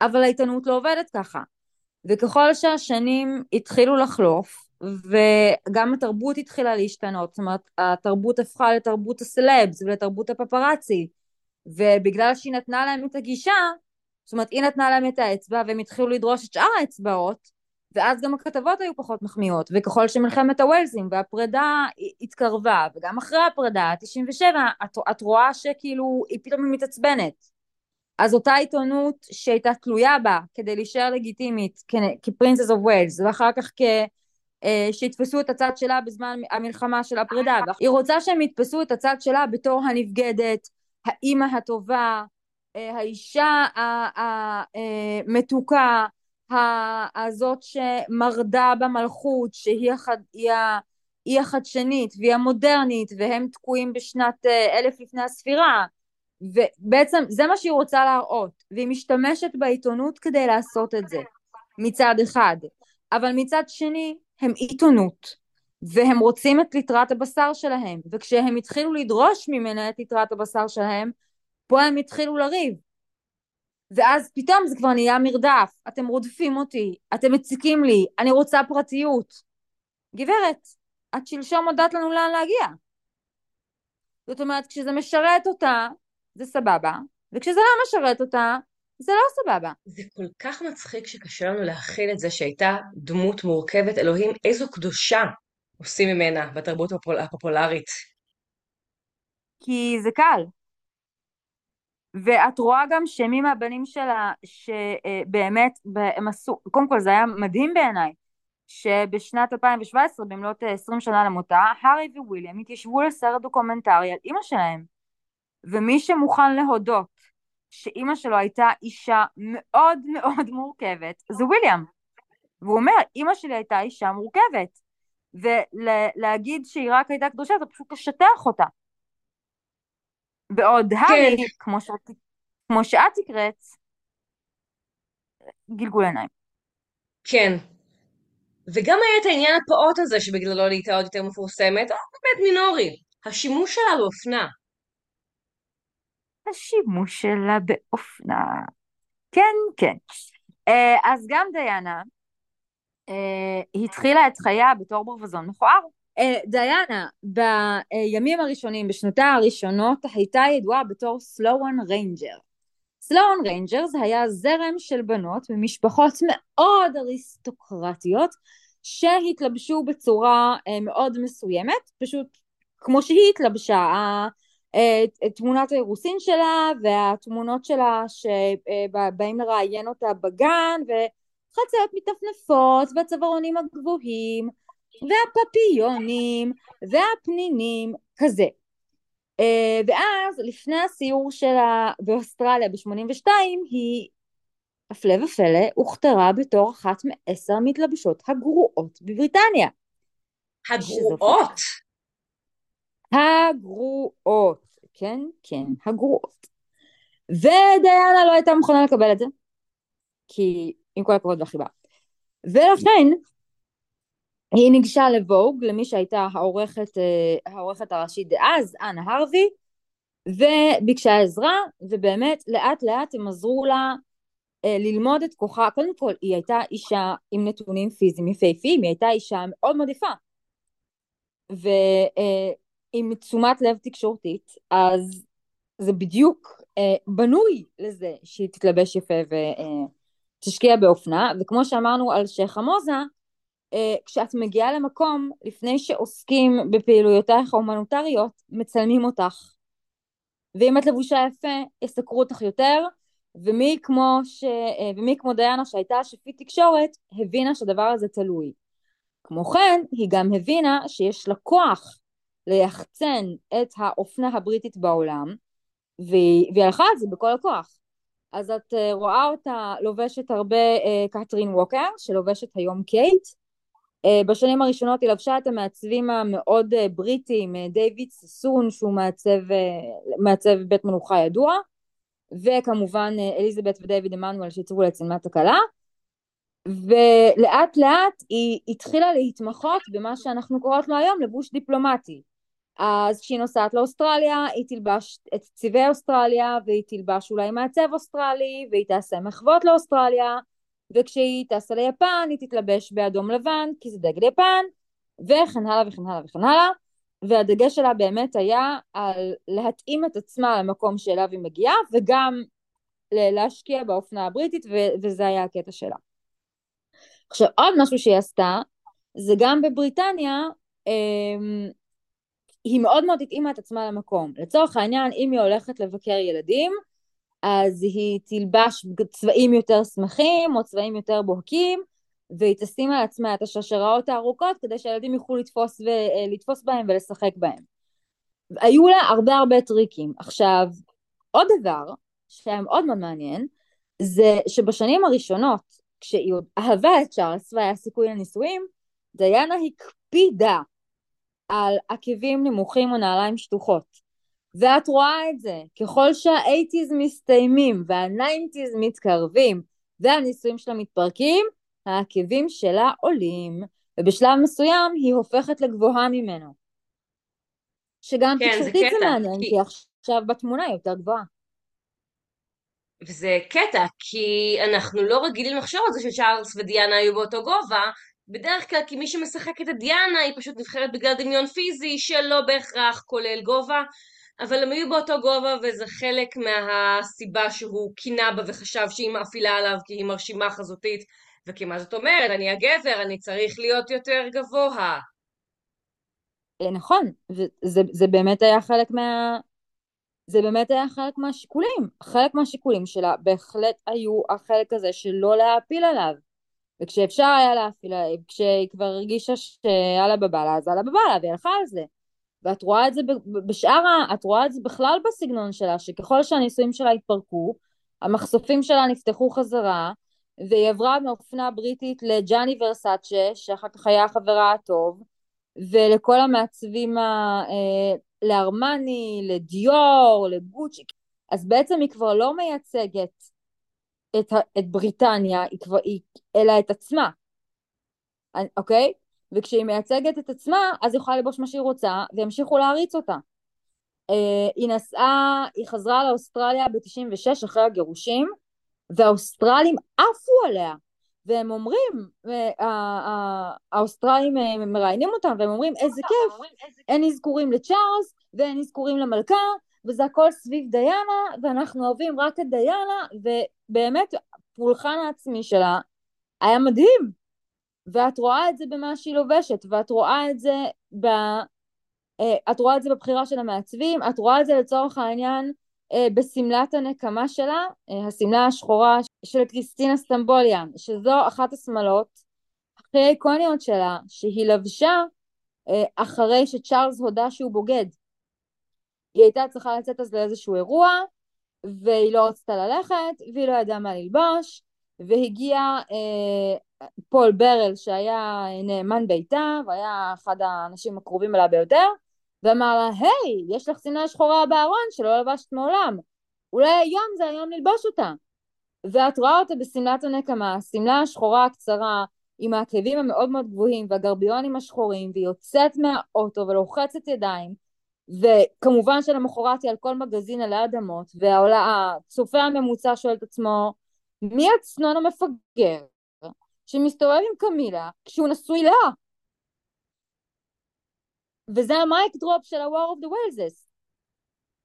אבל העיתונות לא עובדת ככה. וככל שהשנים התחילו לחלוף, וגם התרבות התחילה להשתנות, זאת אומרת, התרבות הפכה לתרבות הסלבס ולתרבות הפפראצי, ובגלל שהיא נתנה להם את הגישה, זאת אומרת היא נתנה להם את האצבע והם התחילו לדרוש את שאר האצבעות ואז גם הכתבות היו פחות מחמיאות וככל שמלחמת הווילזים והפרידה התקרבה וגם אחרי הפרידה, 97, את, את רואה שכאילו היא פתאום מתעצבנת אז אותה עיתונות שהייתה תלויה בה כדי להישאר לגיטימית כפרינסס אוף ווילס ואחר כך כ... אה, שיתפסו את הצד שלה בזמן המלחמה של הפרידה. היא רוצה שהם יתפסו את הצד שלה בתור הנבגדת, האימא הטובה, אה, האישה המתוקה, הזאת שמרדה במלכות, שהיא החד, היא, היא החדשנית והיא המודרנית, והם תקועים בשנת אה, אלף לפני הספירה, ובעצם זה מה שהיא רוצה להראות, והיא משתמשת בעיתונות כדי לעשות את זה, מצד אחד. אבל מצד שני, הם עיתונות, והם רוצים את ליטרת הבשר שלהם, וכשהם התחילו לדרוש ממנה את ליטרת הבשר שלהם, פה הם התחילו לריב. ואז פתאום זה כבר נהיה מרדף, אתם רודפים אותי, אתם מציקים לי, אני רוצה פרטיות. גברת, את שלשום הודעת לנו לאן להגיע. זאת אומרת, כשזה משרת אותה, זה סבבה, וכשזה לא משרת אותה, זה לא סבבה. זה כל כך מצחיק שקשה לנו להכיל את זה שהייתה דמות מורכבת, אלוהים, איזו קדושה עושים ממנה בתרבות הפופולרית. כי זה קל. ואת רואה גם שמי מהבנים שלה שבאמת הם עשו, קודם כל זה היה מדהים בעיניי, שבשנת 2017 במלאת 20 שנה למותה, הארי וויליאם התיישבו לסרט דוקומנטרי על אימא שלהם. ומי שמוכן להודות שאימא שלו הייתה אישה מאוד מאוד מורכבת, זה וויליאם. והוא אומר, אימא שלי הייתה אישה מורכבת. ולהגיד שהיא רק הייתה קדושה זה פשוט לשטח אותה. בעוד כן. הארי, כמו, שאת, כמו שאת הקראת, גלגול עיניים. כן. וגם היה את העניין הפעוט הזה שבגללו נהייתה עוד יותר מפורסמת, או באמת מינורי, השימוש שלה באופנה. השימוש שלה באופנה. כן, כן. אה, אז גם היא התחילה את חייה בתור ברווזון מכוער. אה, דיאנה בימים הראשונים, בשנותיה הראשונות, הייתה ידועה בתור Sloane Ranger. Sloane Ranger זה היה זרם של בנות ממשפחות מאוד אריסטוקרטיות שהתלבשו בצורה אה, מאוד מסוימת, פשוט כמו שהיא התלבשה, תמונת האירוסין שלה והתמונות שלה שבאים לראיין אותה בגן וחציות מתנפנפות והצווארונים הגבוהים והפפיונים והפנינים, כזה. אה, ואז לפני הסיור שלה באוסטרליה ב-82 היא הפלא ופלא הוכתרה בתור אחת מעשר המתלבשות הגרועות בבריטניה. הגרועות? הגרועות, כן, כן, הגרועות. ודיאנה לא הייתה מוכנה לקבל את זה, כי עם כל הכבוד והחיבה. ולכן היא ניגשה לבוג, למי שהייתה העורכת, אה, העורכת הראשית דאז, אנה הרווי, וביקשה עזרה, ובאמת לאט לאט הם עזרו לה אה, ללמוד את כוחה, קודם כל היא הייתה אישה עם נתונים פיזיים יפהפיים, היא הייתה אישה מאוד מאוד יפה. ועם תשומת לב תקשורתית, אז זה בדיוק אה, בנוי לזה שהיא תתלבש יפה ותשקיע באופנה, וכמו שאמרנו על שייח עמוזה, אה, כשאת מגיעה למקום, לפני שעוסקים בפעילויותייך ההומניטריות, מצלמים אותך. ואם את לבושה יפה, יסקרו אותך יותר, ומי כמו, ש... אה, ומי כמו דיאנה שהייתה שפית תקשורת, הבינה שהדבר הזה תלוי. כמו כן, היא גם הבינה שיש לה כוח ליחצן את האופנה הבריטית בעולם, והיא, והיא הלכה על זה בכל הכוח. אז את uh, רואה אותה לובשת הרבה uh, קטרין ווקר, שלובשת היום קייט, Uh, בשנים הראשונות היא לבשה את המעצבים המאוד בריטיים, uh, דיוויד ססון שהוא מעצב, מעצב בית מלוכה ידוע וכמובן אליזבת ודייוויד עמנואל שעיצבו לצלמת הכלה. ולאט לאט היא התחילה להתמחות במה שאנחנו קוראות לו היום לבוש דיפלומטי אז כשהיא נוסעת לאוסטרליה היא תלבש את צבעי אוסטרליה והיא תלבש אולי מעצב אוסטרלי והיא תעשה מחוות לאוסטרליה וכשהיא טסה ליפן היא תתלבש באדום לבן כי זה דגל יפן וכן הלאה וכן הלאה וכן הלאה והדגש שלה באמת היה על להתאים את עצמה למקום שאליו היא מגיעה וגם להשקיע באופנה הבריטית ו- וזה היה הקטע שלה. עכשיו עוד משהו שהיא עשתה זה גם בבריטניה אה, היא מאוד מאוד התאימה את עצמה למקום. לצורך העניין אם היא הולכת לבקר ילדים אז היא תלבש צבעים יותר שמחים או צבעים יותר בוהקים והיא תשים על עצמה את השרשראות הארוכות כדי שהילדים יוכלו לתפוס, ו... אה, לתפוס בהם ולשחק בהם. היו לה הרבה הרבה טריקים. עכשיו, עוד דבר שהיה מאוד מאוד מעניין זה שבשנים הראשונות כשהיא אהבה את צ'ארלס והיה סיכוי לנישואים, דיאנה הקפידה על עקבים נמוכים או נעליים שטוחות. ואת רואה את זה, ככל שה eighties מסתיימים וה nineties מתקרבים והנישואים שלה מתפרקים, העקבים שלה עולים, ובשלב מסוים היא הופכת לגבוהה ממנו. שגם כן, תקשורתית זה, זה מעניין, כי... כי עכשיו בתמונה היא יותר גבוהה. וזה קטע, כי אנחנו לא רגילים לחשוב על זה שצ'ארלס ודיאנה היו באותו גובה, בדרך כלל כי מי שמשחק את הדיאנה היא פשוט נבחרת בגלל דמיון פיזי שלא בהכרח כולל גובה, אבל הם היו באותו גובה וזה חלק מהסיבה שהוא קינה בה וחשב שהיא מאפילה עליו כי היא מרשימה חזותית וכי מה זאת אומרת, אני הגבר, אני צריך להיות יותר גבוה. אה, נכון, וזה זה באמת היה חלק מה... זה באמת היה חלק מהשיקולים. חלק מהשיקולים שלה בהחלט היו החלק הזה שלא להעפיל עליו. וכשאפשר היה להפעיל, כשהיא כבר הרגישה שאללה בבאללה, אז אללה בבאללה, והיא הלכה על זה. ואת רואה את זה בשאר, את רואה את זה בכלל בסגנון שלה, שככל שהנישואים שלה התפרקו, המחשופים שלה נפתחו חזרה, והיא עברה מאופנה בריטית לג'אני ורסאצ'ה, שאחר כך היה החברה הטוב, ולכל המעצבים, ה, אה, לארמני, לדיור, לגוצ'י, אז בעצם היא כבר לא מייצגת את, את בריטניה, היא כבר, היא, אלא את עצמה, אוקיי? וכשהיא מייצגת את עצמה, אז היא יכולה ללבוש מה שהיא רוצה, וימשיכו להריץ אותה. אה, היא נסעה, היא חזרה לאוסטרליה ב-96 אחרי הגירושים, והאוסטרלים עפו עליה, והם אומרים, האוסטרלים אה, מראיינים אותם, והם אומרים איזה כיף, אין אזכורים לצ'ארלס, ואין אזכורים למלכה, וזה הכל סביב דיאנה, ואנחנו אוהבים רק את דיאנה, ובאמת הפולחן העצמי שלה היה מדהים. ואת רואה את זה במה שהיא לובשת, ואת רואה את זה ב... אה, את רואה את זה בבחירה של המעצבים, את רואה את זה לצורך העניין אה, בשמלת הנקמה שלה, אה, השמלה השחורה של קריסטינה סטמבוליאן, שזו אחת השמלות הכי איקוניות שלה, שהיא לבשה אחרי שצ'ארלס הודה שהוא בוגד. היא הייתה צריכה לצאת אז לאיזשהו אירוע, והיא לא רצתה ללכת, והיא לא ידעה מה ללבוש, והגיע אה, פול ברל שהיה נאמן ביתה, והיה אחד האנשים הקרובים אליה ביותר, ואמר לה, היי, יש לך שנאה שחורה בארון שלא לבשת מעולם, אולי היום זה היום ללבוש אותה. ואת רואה אותה בשמלת הנקמה, השמלה השחורה הקצרה, עם העקבים המאוד מאוד גבוהים והגרביונים השחורים, והיא יוצאת מהאוטו ולוחצת ידיים, וכמובן שלמחרת היא על כל מגזין עלי אדמות, והצופה הממוצע שואל את עצמו, מי הצנון המפגר שמסתובב עם קמילה כשהוא נשוי לה? וזה המייק דרופ של ה-War of the Wellses.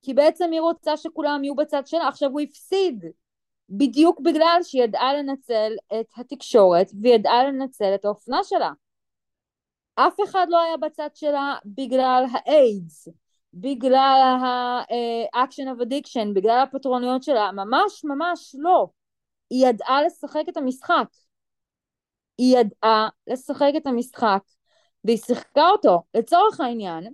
כי בעצם היא רוצה שכולם יהיו בצד שלה. עכשיו הוא הפסיד בדיוק בגלל שהיא ידעה לנצל את התקשורת וידעה לנצל את האופנה שלה. אף אחד לא היה בצד שלה בגלל האיידס, בגלל ה-action of addiction, בגלל הפטרוניות שלה, ממש ממש לא. היא ידעה לשחק את המשחק. היא ידעה לשחק את המשחק, והיא שיחקה אותו. לצורך העניין,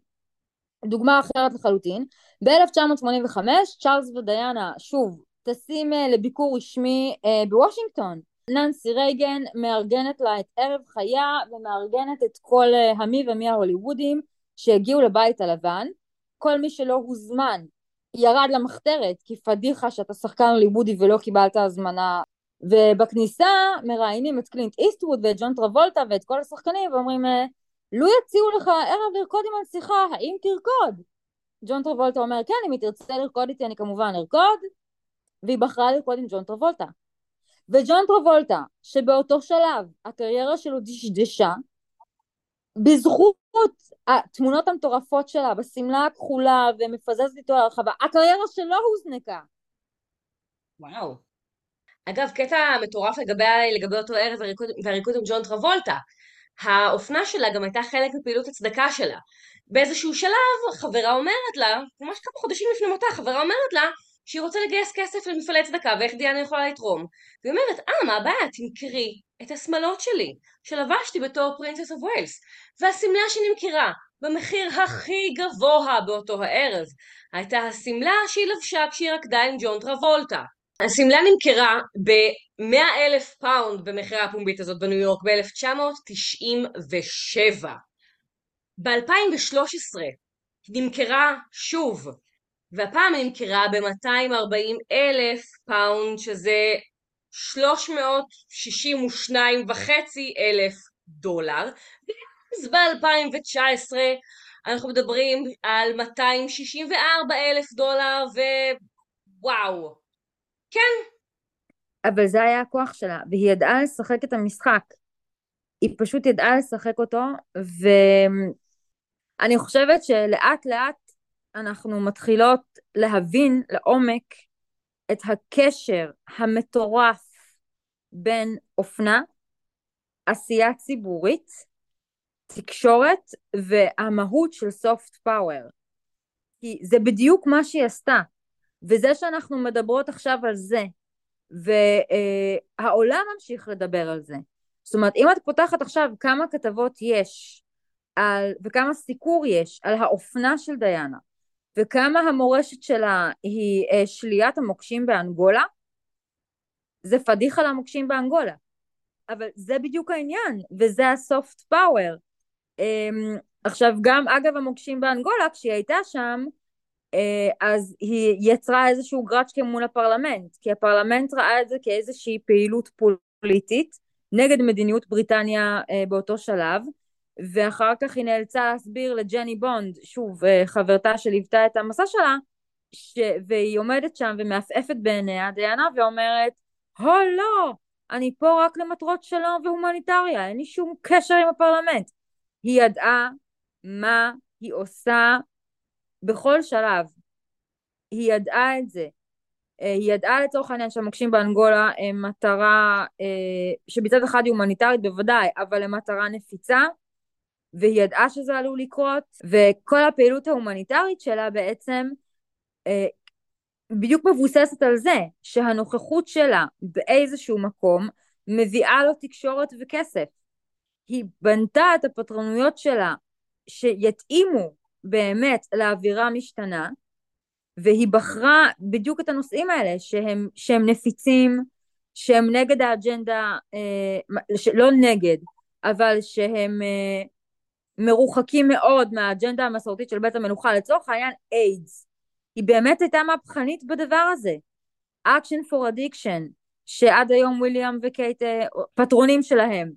דוגמה אחרת לחלוטין, ב-1985 צ'ארלס ודיאנה שוב טסים אה, לביקור רשמי אה, בוושינגטון. ננסי רייגן מארגנת לה את ערב חיה ומארגנת את כל אה, המי ומי ההוליוודים שהגיעו לבית הלבן. כל מי שלא הוזמן ירד למחתרת כי פדיחה שאתה שחקן הוליוודי ולא קיבלת הזמנה. ובכניסה מראיינים את קלינט איסטווד ואת ג'ון טרבולטה ואת כל השחקנים ואומרים לו יציעו לך ערב לרקוד עם הנסיכה, האם תרקוד? ג'ון טרבולטה אומר כן, אם היא תרצה לרקוד איתי אני כמובן ארקוד. והיא בחרה לרקוד עם ג'ון טרבולטה. וג'ון טרבולטה שבאותו שלב הקריירה שלו דשדשה בזכות התמונות המטורפות שלה בשמלה הכחולה ומפזזת איתו על הרחבה הקריירה שלו הוזנקה וואו אגב, קטע מטורף לגבי, לגבי אותו ערב והריקוד עם ג'ון טרבולטה. האופנה שלה גם הייתה חלק מפעילות הצדקה שלה. באיזשהו שלב חברה אומרת לה, ממש כמה חודשים לפני מותה, חברה אומרת לה שהיא רוצה לגייס כסף למפעלי צדקה ואיך דיאנה יכולה לתרום. והיא אומרת, אה, מה הבעיה? תמכרי את השמלות שלי, שלבשתי בתור Princess of Wales. והשמלה שנמכרה במחיר הכי גבוה באותו הערב הייתה השמלה שהיא לבשה כשהיא רקדה עם ג'ון טרבולטה. השמלה נמכרה ב-100 אלף פאונד במכירה הפומבית הזאת בניו יורק ב-1997. ב-2013 היא נמכרה שוב, והפעם היא נמכרה ב-240 אלף פאונד, שזה 362 וחצי אלף דולר, אז ב-2019 אנחנו מדברים על 264 אלף דולר, ווואו, כן. אבל זה היה הכוח שלה, והיא ידעה לשחק את המשחק. היא פשוט ידעה לשחק אותו, ואני חושבת שלאט לאט אנחנו מתחילות להבין לעומק את הקשר המטורף בין אופנה, עשייה ציבורית, תקשורת והמהות של סופט פאוור. כי זה בדיוק מה שהיא עשתה. וזה שאנחנו מדברות עכשיו על זה, והעולם ממשיך לדבר על זה. זאת אומרת, אם את פותחת עכשיו כמה כתבות יש על, וכמה סיקור יש על האופנה של דיאנה, וכמה המורשת שלה היא אה, שליית המוקשים באנגולה, זה פדיחה למוקשים באנגולה. אבל זה בדיוק העניין, וזה הסופט פאוור. אמ, עכשיו גם אגב המוקשים באנגולה, כשהיא הייתה שם, אה, אז היא יצרה איזשהו גרצ'קה מול הפרלמנט, כי הפרלמנט ראה את זה כאיזושהי פעילות פוליטית נגד מדיניות בריטניה אה, באותו שלב, ואחר כך היא נאלצה להסביר לג'ני בונד, שוב אה, חברתה שליוותה את המסע שלה, ש... והיא עומדת שם ומעפעפת בעיניה דיאנה ואומרת, הו לא, אני פה רק למטרות שלום והומניטריה, אין לי שום קשר עם הפרלמנט. היא ידעה מה היא עושה בכל שלב. היא ידעה את זה. אה, היא ידעה לצורך העניין שהמוקשים באנגולה הם מטרה אה, שבצד אחד היא הומניטרית בוודאי, אבל הם מטרה נפיצה, והיא ידעה שזה עלול לקרות, וכל הפעילות ההומניטרית שלה בעצם אה, בדיוק מבוססת על זה, שהנוכחות שלה באיזשהו מקום מביאה לו תקשורת וכסף. היא בנתה את הפטרוניות שלה שיתאימו באמת לאווירה משתנה, והיא בחרה בדיוק את הנושאים האלה שהם, שהם נפיצים, שהם נגד האג'נדה, אה, לא נגד, אבל שהם אה, מרוחקים מאוד מהאג'נדה המסורתית של בית המלוכה, לצורך העניין איידס. היא באמת הייתה מהפכנית בדבר הזה. Action for Addiction, שעד היום וויליאם וקייט אה, פטרונים שלהם.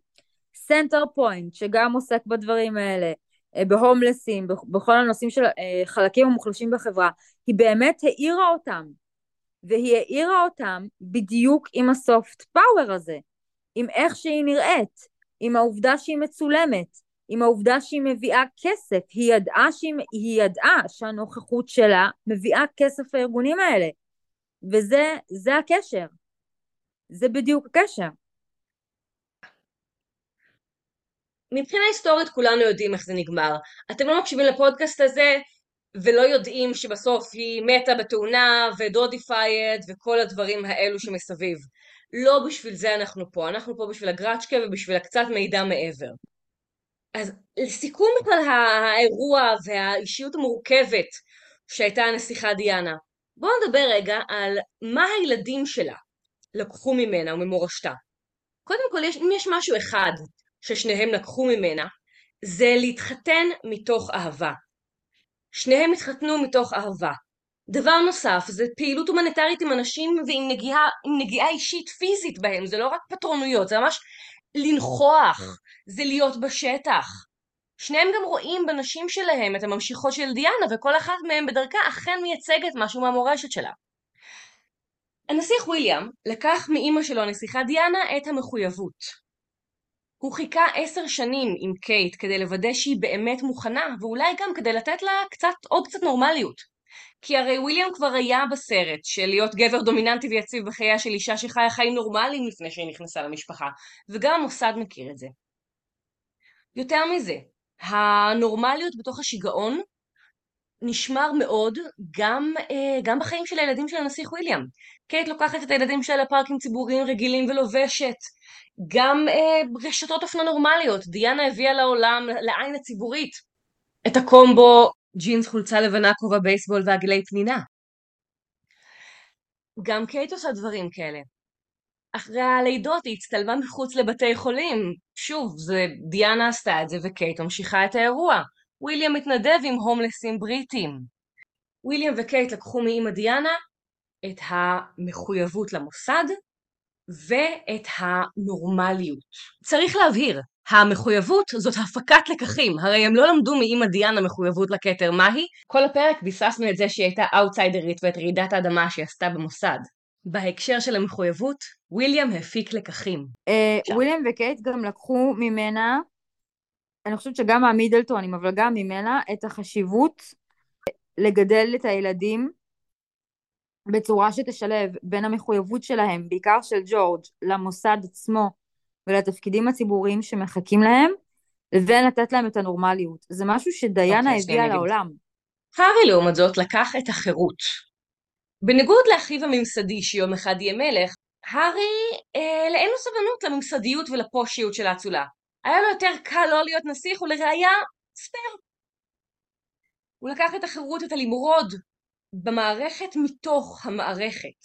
Centrepoint, שגם עוסק בדברים האלה. אה, בהומלסים, בכל הנושאים של אה, חלקים המוחלשים בחברה, היא באמת האירה אותם. והיא האירה אותם בדיוק עם ה soft power הזה, עם איך שהיא נראית, עם העובדה שהיא מצולמת, עם העובדה שהיא מביאה כסף, היא ידעה, שהיא, היא ידעה שהנוכחות שלה מביאה כסף לארגונים האלה, וזה הקשר, זה בדיוק הקשר. מבחינה היסטורית כולנו יודעים איך זה נגמר. אתם לא מקשיבים לפודקאסט הזה ולא יודעים שבסוף היא מתה בתאונה ודודי פייד וכל הדברים האלו שמסביב. לא בשביל זה אנחנו פה, אנחנו פה בשביל הגרצ'קה ובשביל הקצת מידע מעבר. אז לסיכום בכלל האירוע והאישיות המורכבת שהייתה הנסיכה דיאנה, בואו נדבר רגע על מה הילדים שלה לקחו ממנה וממורשתה. קודם כל, יש, אם יש משהו אחד ששניהם לקחו ממנה, זה להתחתן מתוך אהבה. שניהם התחתנו מתוך אהבה. דבר נוסף, זה פעילות הומניטרית עם אנשים ועם נגיעה, נגיעה אישית פיזית בהם, זה לא רק פטרונויות, זה ממש לנכוח, זה להיות בשטח. שניהם גם רואים בנשים שלהם את הממשיכות של דיאנה, וכל אחת מהן בדרכה אכן מייצגת משהו מהמורשת שלה. הנסיך וויליאם לקח מאימא שלו, הנסיכה דיאנה, את המחויבות. הוא חיכה עשר שנים עם קייט כדי לוודא שהיא באמת מוכנה, ואולי גם כדי לתת לה קצת, עוד קצת נורמליות. כי הרי וויליאם כבר היה בסרט של להיות גבר דומיננטי ויציב בחייה של אישה שחיה חיים נורמליים לפני שהיא נכנסה למשפחה, וגם המוסד מכיר את זה. יותר מזה, הנורמליות בתוך השיגעון נשמר מאוד גם, אה, גם בחיים של הילדים של הנסיך וויליאם. קייט לוקחת את הילדים שלה לפארקים ציבוריים רגילים ולובשת. גם אה, רשתות אופנה נורמליות. דיאנה הביאה לעולם, לעין הציבורית, את הקומבו ג'ינס חולצה לבנה, כובע בייסבול ועגילי פנינה. גם קייט עושה דברים כאלה. אחרי הלידות היא הצטלמה מחוץ לבתי חולים. שוב, זה, דיאנה עשתה את זה וקייט ממשיכה את האירוע. וויליאם מתנדב עם הומלסים בריטים. וויליאם וקייט לקחו מאמא דיאנה את המחויבות למוסד ואת הנורמליות. צריך להבהיר, המחויבות זאת הפקת לקחים, הרי הם לא למדו מאמא דיאנה מחויבות לכתר, מהי? כל הפרק ביססנו את זה שהיא הייתה אאוטסיידרית ואת רעידת האדמה שהיא עשתה במוסד. בהקשר של המחויבות, וויליאם הפיק לקחים. Uh, וויליאם וקייט גם לקחו ממנה, אני חושבת שגם מהמידלטונים, אבל גם ממנה, את החשיבות לגדל את הילדים בצורה שתשלב בין המחויבות שלהם, בעיקר של ג'ורג', למוסד עצמו ולתפקידים הציבוריים שמחכים להם, לבין לתת להם את הנורמליות. זה משהו שדיינה okay, אוקיי, הביאה לעולם. הארי לעומת זאת לקח את החירות. בניגוד לאחיו הממסדי שיום אחד יהיה מלך, הארי אה, לאין לו סבלנות לממסדיות ולפושיות של האצולה. היה לו יותר קל לא להיות נסיך ולראיה ספייר. הוא לקח את החירות, את הלימרוד, במערכת מתוך המערכת.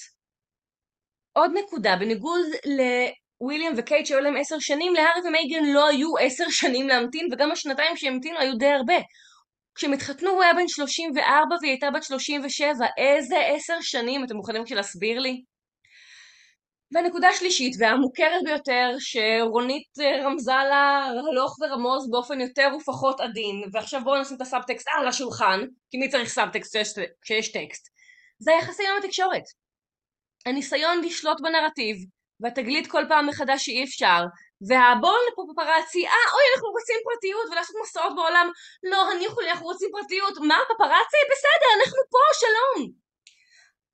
עוד נקודה, בניגוד לוויליאם וקייט שהיו להם עשר שנים, להארי ומייגן לא היו עשר שנים להמתין, וגם השנתיים שהם המתינו היו די הרבה. כשהם התחתנו הוא היה בן 34 והיא הייתה בת 37, איזה עשר שנים, אתם מוכנים להסביר לי? והנקודה השלישית והמוכרת ביותר שרונית אה, רמזה לה הלוך ורמוז באופן יותר ופחות עדין ועכשיו בואו נשים את הסאבטקסט על השולחן כי מי צריך סאבטקסט כשיש טקסט? זה היחסים עם התקשורת. הניסיון לשלוט בנרטיב והתגלית כל פעם מחדש שאי אפשר והבון לפופרצי אה אוי אנחנו רוצים פרטיות ולעשות מסעות בעולם לא הניחו לי אנחנו רוצים פרטיות מה פפרצי? בסדר אנחנו פה שלום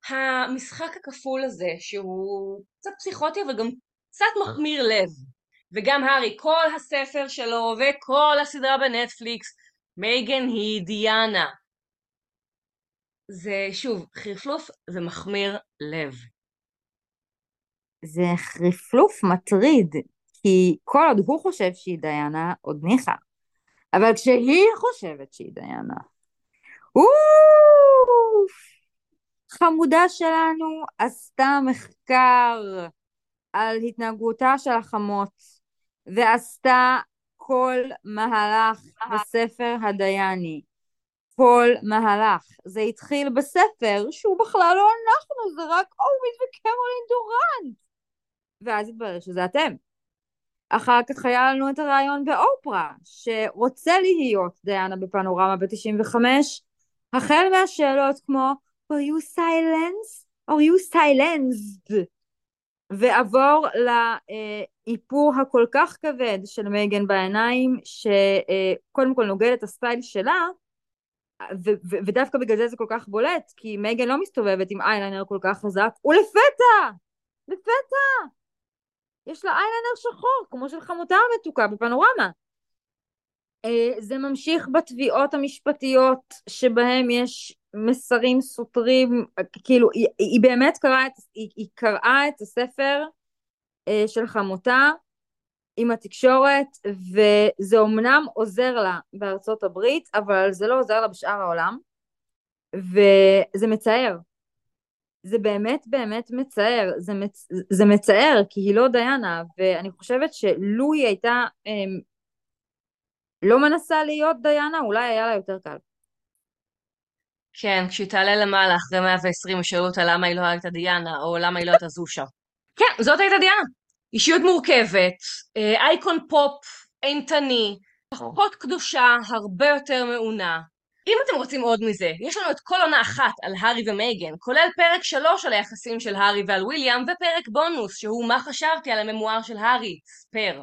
המשחק הכפול הזה, שהוא קצת פסיכוטי אבל גם קצת מחמיר לב, וגם הארי, כל הספר שלו וכל הסדרה בנטפליקס, מייגן היא דיאנה. זה שוב, חרפלוף ומחמיר לב. זה חרפלוף מטריד, כי כל עוד הוא חושב שהיא דיאנה, עוד ניחא. אבל כשהיא חושבת שהיא דיאנה, אוף! חמודה שלנו עשתה מחקר על התנהגותה של החמות ועשתה כל מהלך בספר הדייני. כל מהלך. זה התחיל בספר שהוא בכלל לא אנחנו, זה רק אורוויד וקרולין דורנט. ואז התברר שזה אתם. אחר כך היה לנו את הרעיון באופרה, שרוצה להיות דיאנה בפנורמה ב-95, החל מהשאלות כמו are you silenced? are you silenced? ועבור לאיפור הכל כך כבד של מייגן בעיניים, שקודם כל נוגד את הסטייל שלה, ו- ו- ודווקא בגלל זה זה כל כך בולט, כי מייגן לא מסתובבת עם אייליינר כל כך חזק, ולפתע! לפתע! יש לה אייליינר שחור, כמו של חמותה המתוקה בפנורמה. אה, זה ממשיך בתביעות המשפטיות שבהם יש מסרים סותרים, כאילו היא, היא באמת קראה את, היא, היא קראה את הספר אה, של חמותה עם התקשורת וזה אומנם עוזר לה בארצות הברית אבל זה לא עוזר לה בשאר העולם וזה מצער זה באמת באמת מצער זה, מצ... זה מצער כי היא לא דיינה ואני חושבת שלו היא הייתה אה, לא מנסה להיות דיינה אולי היה לה יותר קל כן, כשהיא תעלה למעלה אחרי 120 ישאלו אותה למה היא לא הייתה דיאנה, או למה היא לא הייתה זושה. כן, זאת הייתה דיאנה. אישיות מורכבת, אה, אייקון פופ, אימתני, פחות קדושה, הרבה יותר מעונה. אם אתם רוצים עוד מזה, יש לנו את כל עונה אחת על הארי ומייגן, כולל פרק שלוש על היחסים של הארי ועל וויליאם, ופרק בונוס, שהוא מה חשבתי על ה memoir של הארי, Spare.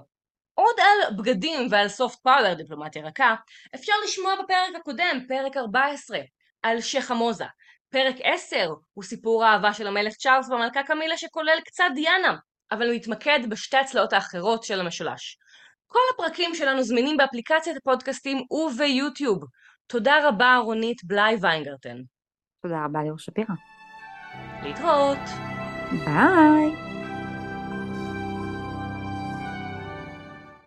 עוד על בגדים ועל soft power, דיפלומטיה רכה, אפשר לשמוע בפרק הקודם, פרק 14, על שייח המוזה. פרק 10 הוא סיפור האהבה של המלך צ'ארלס והמלכה קמילה שכולל קצת דיאנה, אבל הוא יתמקד בשתי הצלעות האחרות של המשולש. כל הפרקים שלנו זמינים באפליקציית הפודקאסטים וביוטיוב. תודה רבה רונית בלאי ויינגרטן. תודה רבה ליאור שפירא. להתראות. ביי.